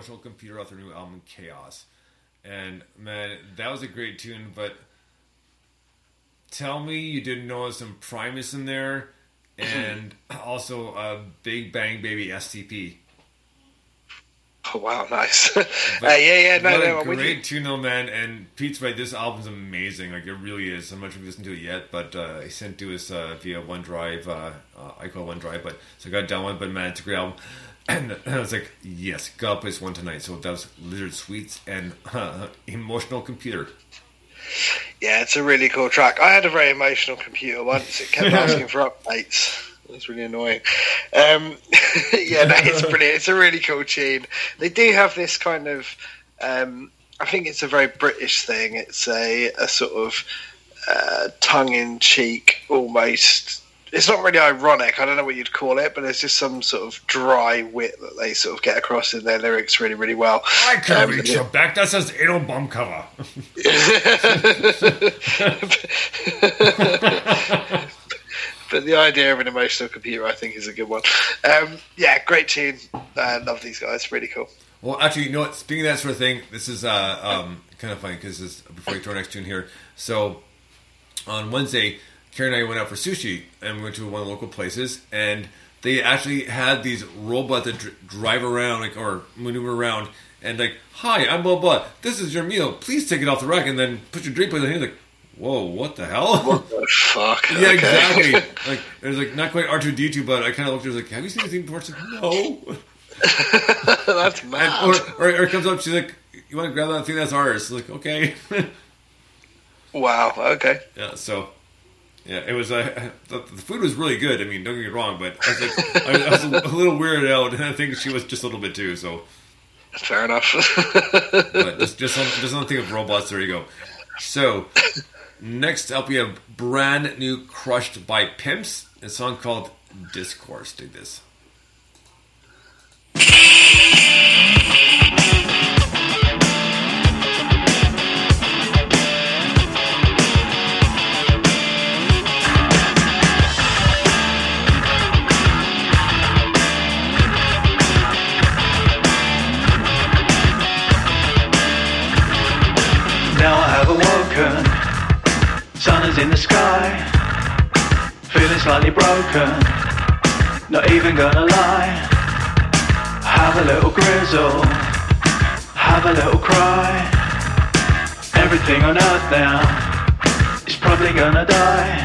With Emotional Computer off their new album Chaos. And man, that was a great tune, but tell me you didn't notice some Primus in there and [clears throat] also a Big Bang Baby STP. Oh [laughs] wow, nice. [laughs] uh, yeah, yeah, no, no, I'm great tune though, man. And Pete's right, this album's amazing. Like it really is. I'm not sure if you listened to it yet, but uh, he sent to us uh, via OneDrive. Uh, uh, I call it OneDrive, but so I got down one. But man, it's a great album. [coughs] And I was like, yes, gotta play one tonight. So that was Lizard Sweets and [laughs] uh, Emotional Computer. Yeah, it's a really cool track. I had a very emotional computer once. It kept [laughs] asking for updates. It was really annoying. Um, [laughs] yeah, no, it's brilliant. It's a really cool tune. They do have this kind of. Um, I think it's a very British thing. It's a, a sort of uh, tongue-in-cheek, almost. It's not really ironic. I don't know what you'd call it, but there's just some sort of dry wit that they sort of get across in their lyrics really, really well. I can Um, reach your back. That says anal bomb cover. [laughs] but the idea of an emotional computer, I think, is a good one. Um, yeah, great tune. Uh, love these guys. Really cool. Well, actually, you know what? Speaking of that sort of thing, this is uh, um, kind of funny because this before we throw our next tune here. So on Wednesday, Karen and I went out for sushi and we went to one of the local places, and they actually had these robots that dr- drive around, like or maneuver around, and like, "Hi, I'm blah blah. This is your meal. Please take it off the rack and then put your drink plate." And he's like, "Whoa, what the hell?" What the fuck? [laughs] Yeah, Okay. exactly. [laughs] like it was like not quite R two D two, but I kind of looked at her like, "Have you seen this thing before?" She's like, "No." [laughs] That's And, mad. or, or, or it comes up, she's like, "You want to grab that thing? That's ours." Like, okay. wow. Okay. yeah. So, yeah, it was. Uh, [laughs] the, the food was really good. I mean, don't get me wrong, but I was like, I, I was a little weirded out, and I think she was just a little bit too. So, Fair enough. but [laughs] just just on, just on the thing of robots. There you go. So, next up, we have brand new "Crushed" by Pimps, a song called "Discourse." Dig this. Slightly broken, not even gonna lie. Have a little grizzle, have a little cry. Everything on earth now is probably gonna die.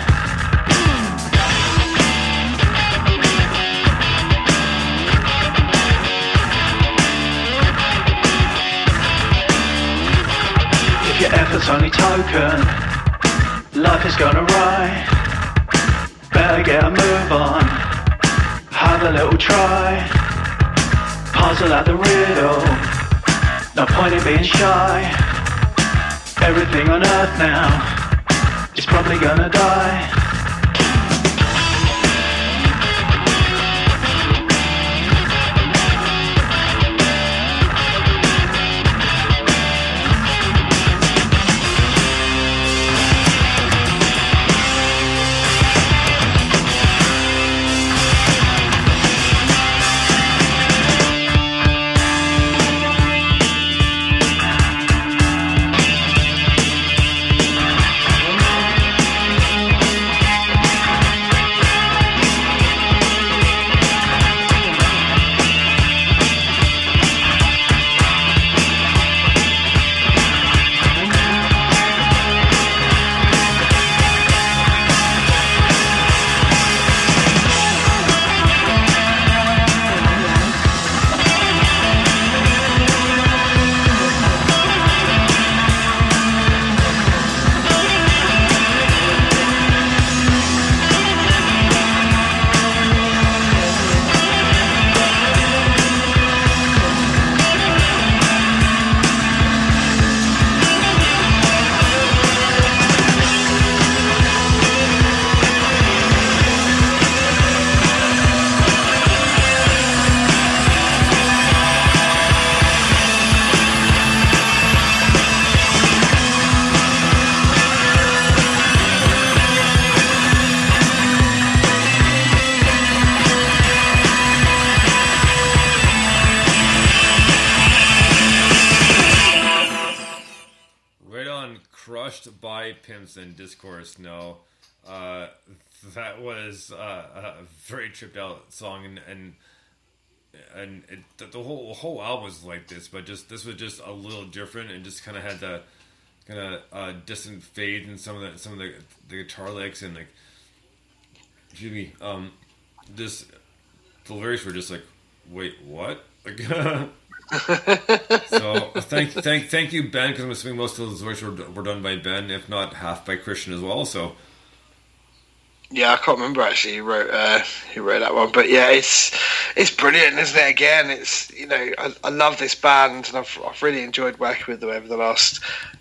If your effort's only token, life is gonna ride. Better get a move on, have a little try. Puzzle out the riddle, no point in being shy. Everything on earth now is probably gonna die. Crushed by pimps and discourse. No, uh, that was uh, a very tripped out song, and and, and it, the, whole whole album was like this, but just this was just a little different, and just kind of had the kind of uh, distant fade in some of the some of the, the guitar licks, and like excuse me, um, this the lyrics were just like, wait, what? [laughs] Like. [laughs] so thank thank thank you Ben because I'm assuming most of those lyrics were, were done by Ben, if not half by Christian as well. So Yeah, I can't remember actually who wrote uh, who wrote that one, but yeah, it's it's brilliant, isn't it? Again, it's you know I, I love this band, and I've I've really enjoyed working with them over the last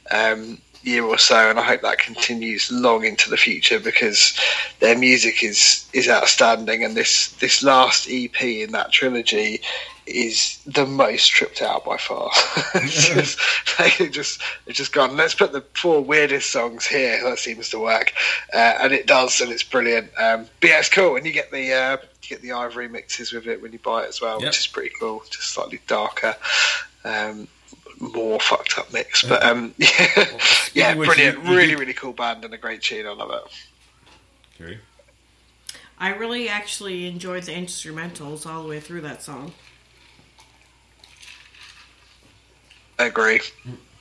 um, year or so, and I hope that continues long into the future because their music is is outstanding, and this this last EP in that trilogy is the most tripped out by far. [laughs] just, they just they've just gone. Let's put the four weirdest songs here. That seems to work, uh, and it does, and it's brilliant. Um, but yeah, it's cool, and you get the uh, you get the Ivory mixes with it when you buy it as well, Yep. which is pretty cool. Just slightly darker. Um, more fucked up mix, but um, [laughs] yeah, yeah, brilliant, you- you really, did- really cool band and a great tune. I love it. Carrie. I really actually enjoyed the instrumentals all the way through that song. I agree.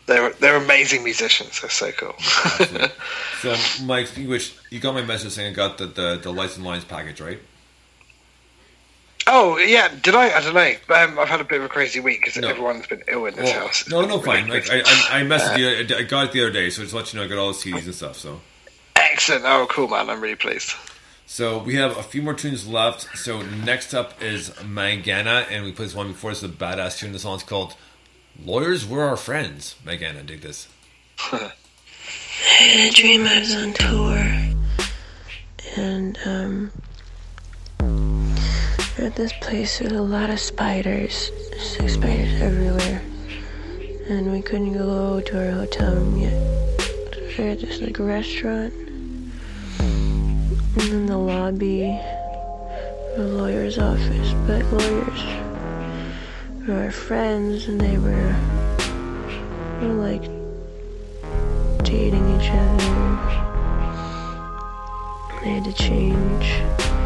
They're they're amazing musicians. They're so cool. [laughs] So Mike, speaking of which, you got my message saying I got the the, the lights and lines package, right? Oh yeah, did I? I don't know. Um, I've had a bit of a crazy week because No. everyone's been ill in this Well, house. no, no, fine. Like I, I, I messaged you. I got it the other day, so just to let you know I got all the CDs and stuff. So. Excellent. Oh, cool, man. I'm really pleased. So we have a few more tunes left. So next up is Magana, and we played this one before. It's a badass tune. The song's called "Lawyers Were Our Friends." Magana, dig this. I had a dream I was on tour, and um, we're at this place with a lot of spiders. There's like spiders everywhere, and we couldn't go to our hotel room yet. So we're at this like restaurant, and then the lobby, a lawyer's office. But lawyers were our friends, and they were, were like dating each other. They had to change.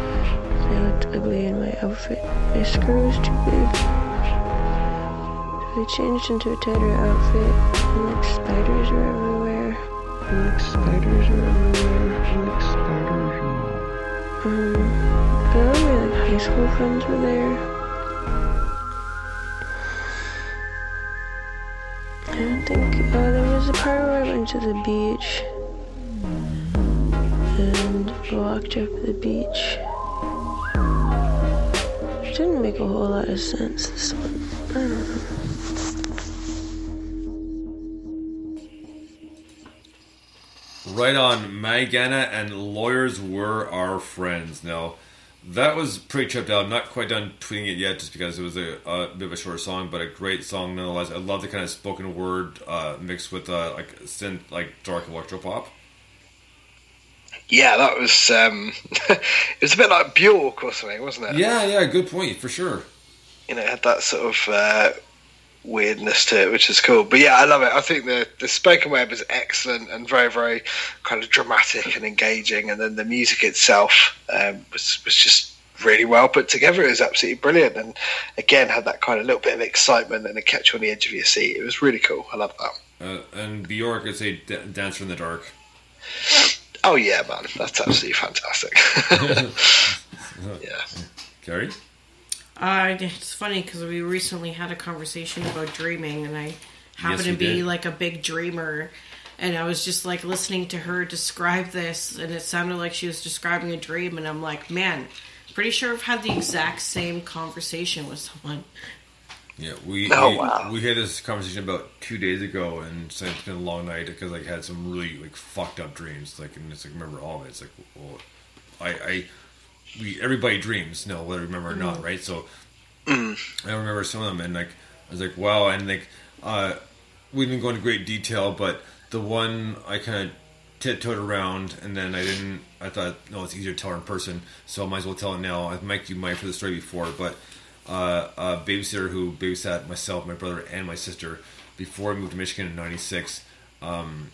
I looked ugly in my outfit. My skirt was too big. So I changed into a tighter outfit. And like spiders were everywhere. And like spiders were everywhere. And like spiders were. Um, but all my like high school friends were there. I don't think. Oh, there was a part where I went to the beach and walked up the beach. Didn't make a whole lot of sense. This one, I don't know. Right on, Magana and lawyers were our friends. Now, that was pretty tripped out. I'm Not quite done tweeting it yet, just because it was a, a bit of a short song, but a great song nonetheless. I love the kind of spoken word uh, mixed with uh, like synth, like dark electro pop. Yeah, that was. Um, [laughs] it was a bit like Bjork or something, wasn't it? Yeah, yeah, good point for sure. You know, it had that sort of uh, weirdness to it, which is cool. But yeah, I love it. I think the the spoken word was excellent and very, very kind of dramatic and engaging, and then the music itself um, was was just really well put together. It was absolutely brilliant, and again had that kind of little bit of excitement and a catch you on the edge of your seat. It was really cool. I love that. Uh, and Bjork, I'd say D- Dancer in the Dark. [laughs] Oh yeah, man, that's absolutely fantastic. [laughs] yeah. Carrie? Uh, it's funny because we recently had a conversation about dreaming, and I happen Yes, to be did. like a big dreamer. And I was just like listening to her describe this, and it sounded like she was describing a dream. And I'm like, man, pretty sure I've had the exact same conversation with someone. Yeah, we Oh, we, wow. we had this conversation about two days ago, and so it's been a long night because I had some really like fucked up dreams. Like, and it's like remember all of it. It's like, well, I, I, we everybody dreams, no, whether you remember or not, right? So I remember some of them, and like I was like, wow, and like uh, we didn't go into great detail, but the one I kind of tiptoed around, and then I didn't. I thought, no, it's easier to tell her in person, so I might as well tell it now. I might you might for the story before, but uh, a babysitter who babysat myself, my brother, and my sister before I moved to Michigan in '96. Um,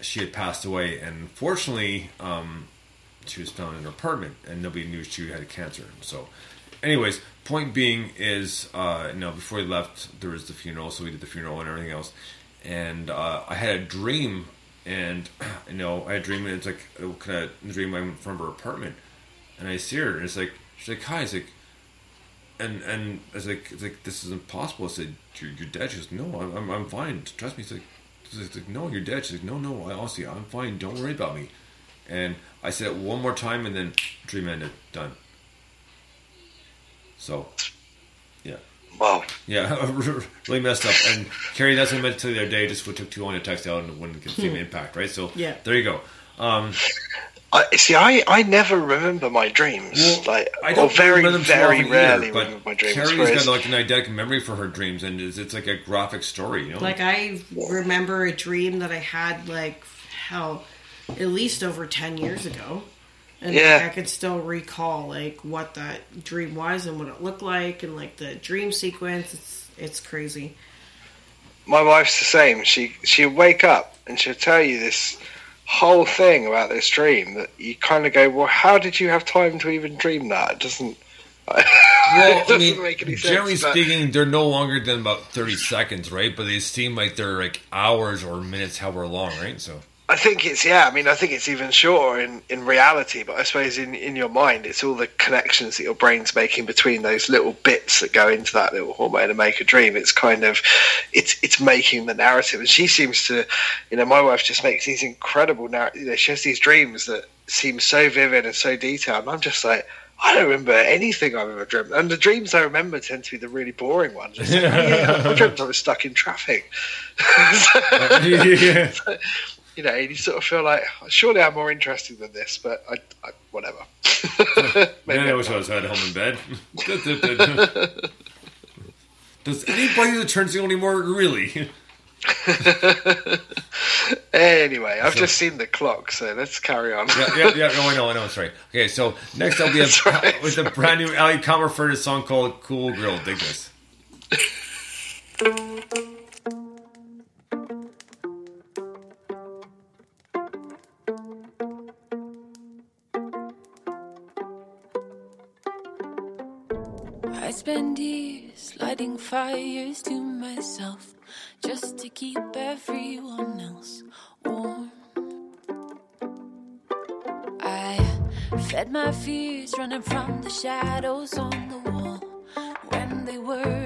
she had passed away, and fortunately, um, she was found in her apartment, and nobody knew she had cancer. So, anyways, point being is, uh, you know, before we left, there was the funeral, so we did the funeral and everything else, and uh, I had a dream, and [clears throat] you know, I had a dream, and it's like kind of dream I went from her apartment, and I see her, and it's like she's like, "Hi," it's like and and I was like, it's like this is impossible. I said, you're, you're dead. She goes, no, I'm, I'm, I'm fine. Trust me. It's like, it's like, no, you're dead. She's like, no, no, I honestly, I'm fine. Don't worry about me. And I said it one more time, and then dream ended. Done. So, yeah. Wow. Yeah, [laughs] really messed up. And Carrie, that's what I meant to the other day. Just what took too long to text out and wouldn't get [laughs] the same impact, right? So, Yeah. there you go. Um, I, see, I, I never remember my dreams. like, I don't or very, them very often rarely either, but remember my dreams. Carrie's whereas- got like an eidetic memory for her dreams, and it's, it's like a graphic story, you know. Like I remember a dream that I had like hell at least over 10 years ago. And like, I could still recall like what that dream was and what it looked like and like the dream sequence. It's it's crazy. my wife's the same. She she'll wake up and she'll tell you this whole thing about this dream that you kind of go, well, how did you have time to even dream that? It doesn't. [laughs] Well, it doesn't mean, make any sense. generally but- speaking, they're no longer than about thirty seconds, right? But they seem like they're like hours or minutes, however long, right? So I think it's yeah. I mean, I think it's even shorter in, in reality, but I suppose in, in your mind, it's all the connections that your brain's making between those little bits that go into that little hormone and make a dream. It's kind of it's it's making the narrative, and she seems to, you know, my wife just makes these incredible narratives. You know, she has these dreams that seem so vivid and so detailed, and I'm just like. I don't remember anything I've ever dreamt, and the dreams I remember tend to be the really boring ones. Like, [laughs] yeah, I dreamt I was stuck in traffic. [laughs] [laughs] yeah. You know, you sort of feel like surely I'm more interesting than this, but I, I whatever. [laughs] Man, I wish I was at home in bed. [laughs] Does anybody that turns zero anymore? Really? [laughs] anyway, I've So- just seen the clock, so let's carry on. yeah, yeah, yeah. No, I know, I know. Right. Okay, so next up we have with a brand new Ali Comerford song called "Cool Girl." Dig this. Fires to myself just to keep everyone else warm. I fed my fears running from the shadows on the wall when they weren't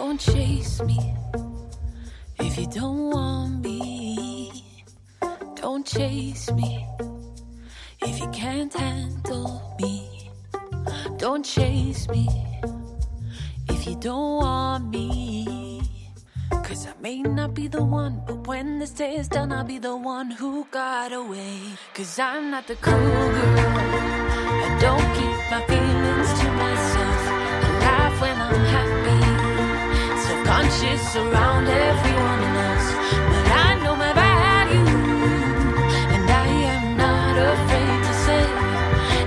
Don't chase me if you don't want me. Don't chase me if you can't handle me. Don't chase me if you don't want me. Cause I may not be the one, but when this day is done, I'll be the one who got away. Cause I'm not the cool girl. I don't keep my feelings Conscious around everyone else. But I know my value. And I am not afraid to say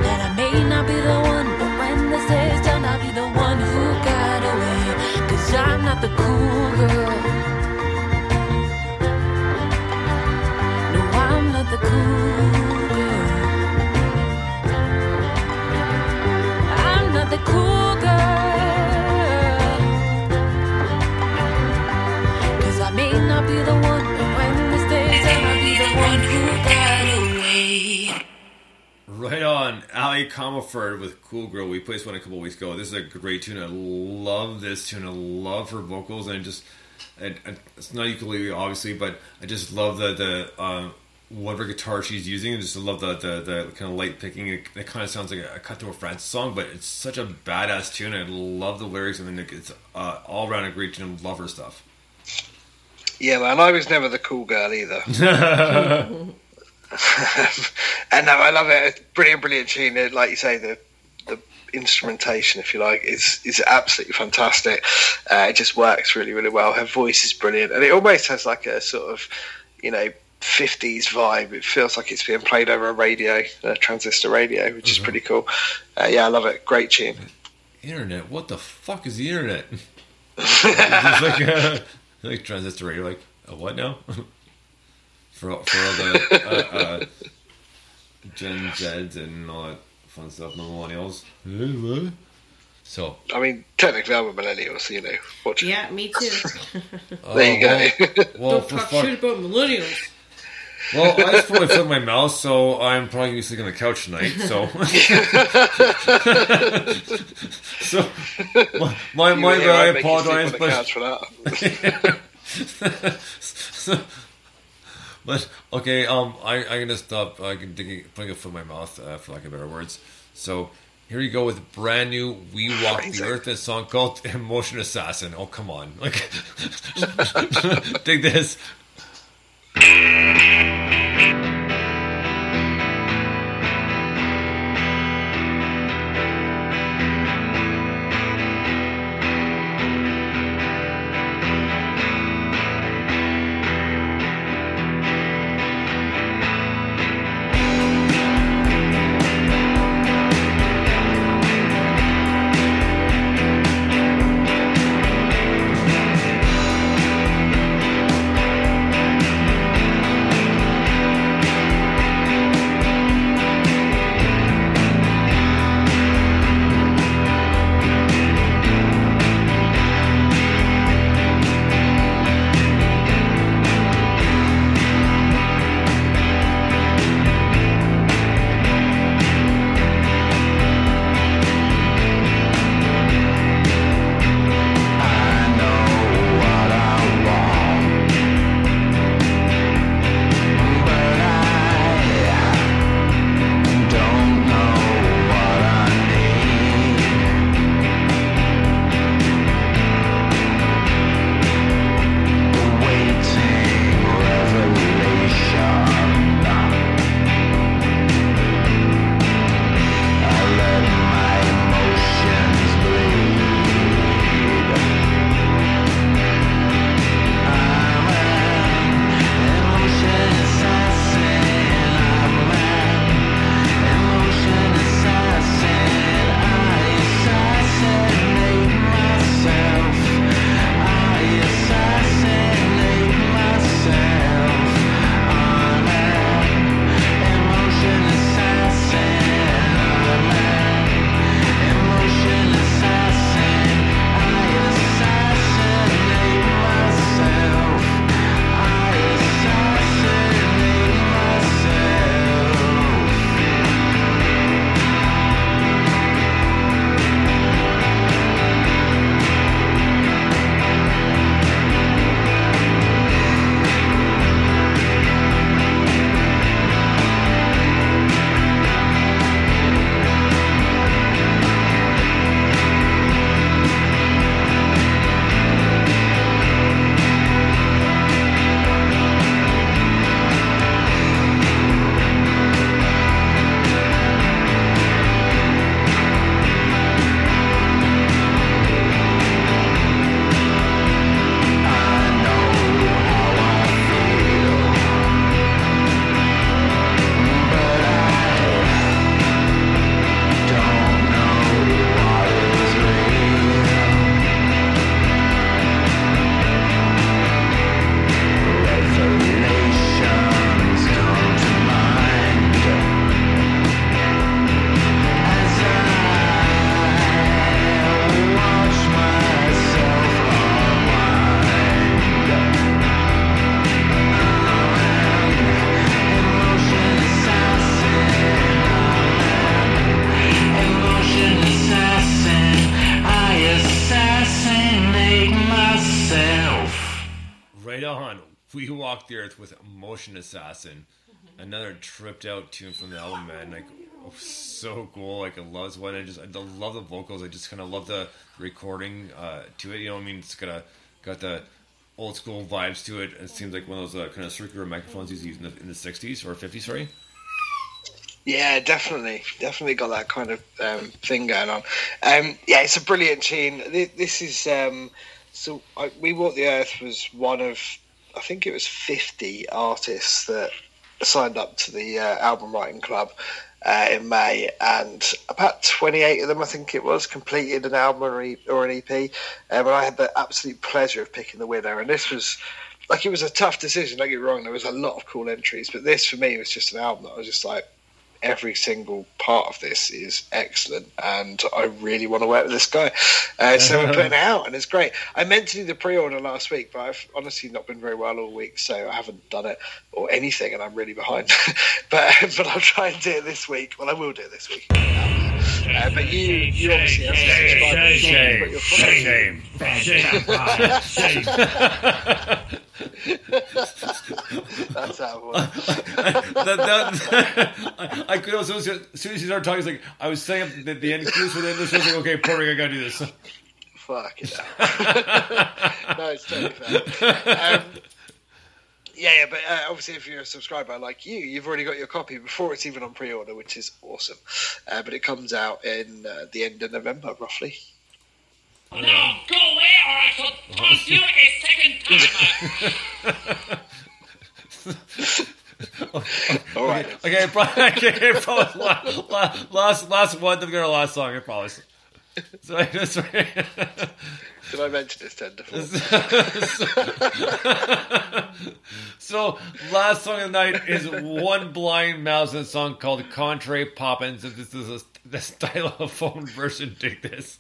that I may not be the one. But when day is done, I'll be the one who got away. Cause I'm not the cool girl. Ali Comerford with Cool Girl. We played this one a couple weeks ago. This is a great tune. I love this tune. I love her vocals, and just and, and it's not ukulele, obviously, but I just love the the uh, whatever guitar she's using. I just love the the, the kind of light picking. It, it kind of sounds like a, cut to a Francis song, but it's such a badass tune. I love the lyrics, and then it's uh, all around a great tune. Love her stuff. Yeah, man, I was never the cool girl either. [laughs] [laughs] and no, I love it. Brilliant, brilliant tune. Like you say, the the instrumentation, if you like, is is absolutely fantastic. Uh, it just works really, really well. Her voice is brilliant, and it almost has like a sort of, you know. 50s vibe. It feels like it's being played over a radio, a transistor radio, which is pretty cool. Uh, yeah, I love it. Great tune. Internet? What the fuck is the internet? [laughs] it's like uh, like transistor radio. Like a what now? [laughs] for for all the uh, uh, Gen Zs and all that fun stuff, the millennials. what? So I mean, technically, I'm a millennial, so you know. Watch it. Yeah, me too. [laughs] There you go. Well, well Don't for talk fuck. shit about millennials. Well, I just probably filled my mouth, so I'm probably gonna be sleeping on the couch tonight. So, [laughs] so my my, You my were bad. I make you sleep apologize, the but couch for that. [laughs] so, but okay, um, I I'm gonna stop. I can digging, putting a foot in my mouth, uh, for lack of better words. So here you go with brand new "We Walk the Earth" a song called [laughs] "Emotion Assassin." Oh come on, [laughs] like [laughs] dig this. Assassin. Another tripped out tune from the album, man. Like, oh, so cool. Like, I love one. I just, I love the vocals. I just kind of love the recording uh, to it. You know what I mean? It's got a, got the old school vibes to it. It seems like one of those uh, kind of circular microphones he's used in the, in the 60s or 50s, sorry. Yeah, definitely, definitely got that kind of um, thing going on. Um, yeah, it's a brilliant tune. This, this is um, so. I, we Walk the Earth was one of, I think it was fifty artists that signed up to the uh, album writing club uh, in May, and about twenty-eight of them, I think it was, completed an album or, e- or an EP. Um, and I had the absolute pleasure of picking the winner, and this was. Like it was a tough decision. Don't get me wrong. There was a lot of cool entries, but this for me was just an album that I was just like, every single part of this is excellent, and I really want to work with this guy. Uh, so we're putting it out, and it's great. I meant to do the pre-order last week, but I've honestly not been very well all week, so I haven't done it or anything, and I'm really behind. [laughs] but [laughs] but I'll try and do it this week. Well, I will do it this week. Uh, but you, you obviously have to subscribe. Shame. Put your Shame. Shame. That's how it was. [laughs] that, that, I, [laughs] I could also, as soon as you started talking, it's like I was saying up the, the end cues for the end of the show. I was like, okay, perfect, I gotta do this. Fuck it. [laughs] no, it's totally fair. Um, yeah, yeah, but uh, obviously, if you're a subscriber like you, you've already got your copy before it's even on pre-order, which is awesome. Uh, but it comes out in uh, the end of November, roughly. Now go away or I shall taunt you a second time. All right. Okay, [laughs] probably, okay, probably last, last, last, last one. Then we got our last song. I promise. So I just. Did I mention this ten to four? [laughs] so last song of the night is one blind mouse in a song called "Contrary Poppins." If this is a, the stylophone version, take this.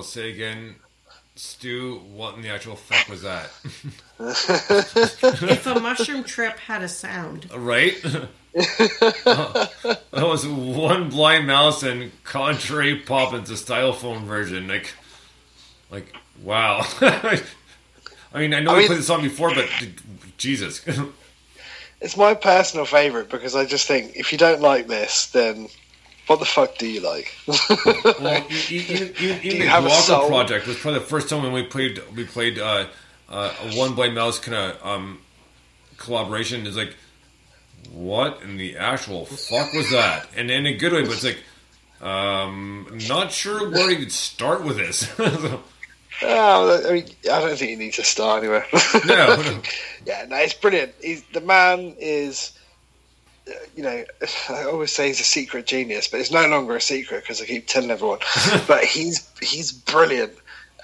I'll say again. Stu, what in the actual fuck was that? if a mushroom trip had a sound. right? [laughs] that was one blind mouse and contrary Poppins, a stylophone version. Like, like wow. [laughs] I mean, I know I we mean- played this song before, but Jesus. [laughs] It's my personal favourite because I just think if you don't like this, then what the fuck do you like? well, [laughs] even, even, even you the a soul? project was probably the first time when we played we played uh, uh, a one blind mouse kind of um, collaboration. Is like, what in the actual fuck was that? And in a good way, but it's like, um, not sure where to even start with this. [laughs] So, Oh, I mean, I don't think you need to start anywhere. no, no. [laughs] yeah, no, it's brilliant. He's, the man is, you know, [sighs] I always say he's a secret genius, but it's no longer a secret because I keep telling everyone. [laughs] but he's he's brilliant,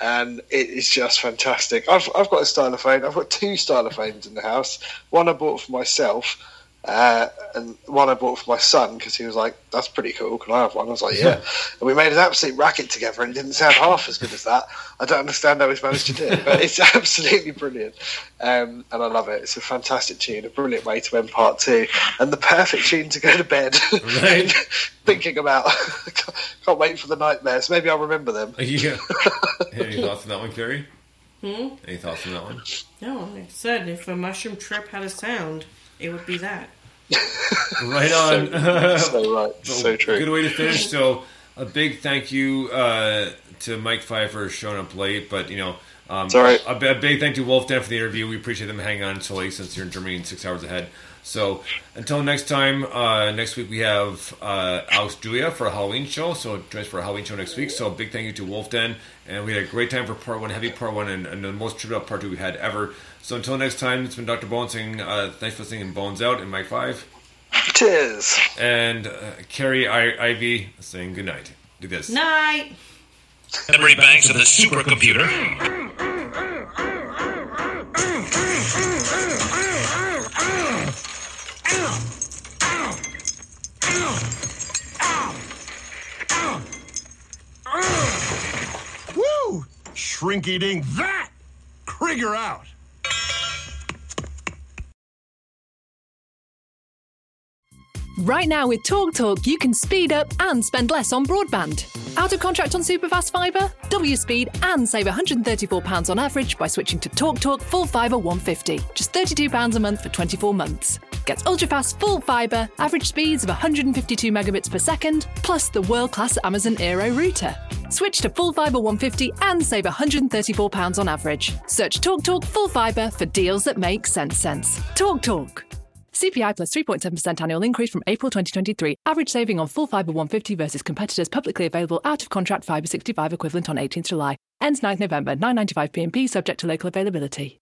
and it is just fantastic. I've I've got a stylophone. I've got two stylophones in the house. One I bought for myself. Uh, and one I bought for my son because he was like, "That's pretty cool. Can I have one?" I was like, "Yeah." [laughs] and we made an absolute racket together, and it didn't sound half as good as that. I don't understand how he's managed to do it, but it's [laughs] absolutely brilliant, um, and I love it. It's a fantastic tune, a brilliant way to end part two, and the perfect tune to go to bed. Right. [laughs] Thinking about, can't, can't wait for the nightmares. Maybe I'll remember them. yeah. Any thoughts on that one, Carrie? Hmm? Any thoughts on that one? No, like I said, if a mushroom trip had a sound, it would be that. Right on. [laughs] So- so right. [laughs] So, true. Good way to finish. So a big thank you uh, to Mike Pfeiffer showing up late, but you know. Um, right. A, a big thank you to Wolf Den for the interview. We appreciate them hanging on until late since you're in Germany and six hours ahead. So until next time, uh, next week we have uh, Alex Julia for a Halloween show. So join us for a Halloween show next week. So big thank you to Wolf Den, and we had a great time for part one, heavy part one, and, and the most tripped out part two we had ever. So until next time, it's been Dr. Bones saying uh, thanks for listening and Bones out, and Mike Five. Cheers. And uh, Carrie I- Ivy saying good night. Do this. Night. Memory banks of the supercomputer. Woo! [laughs] Shrink eating that! Krieger out! Right now with TalkTalk, Talk, you can speed up and spend less on broadband. Out of contract on Superfast Fibre? W speed and save £134 on average by switching to TalkTalk Talk Full Fibre 150. Just £32 a month for 24 months. Gets ultra-fast full fibre, average speeds of 152 megabits per second, plus the world-class Amazon eero router. Switch to full fibre 150 and save £134 on average. Search TalkTalk Talk Full Fibre for deals that make sense sense. TalkTalk. Talk. CPI plus 3.7% annual increase from April 2023. Average saving on full fibre 150 versus competitors publicly available out of contract fibre 65 equivalent on 18th July. Ends 9th November, 9.95 PMP subject to local availability.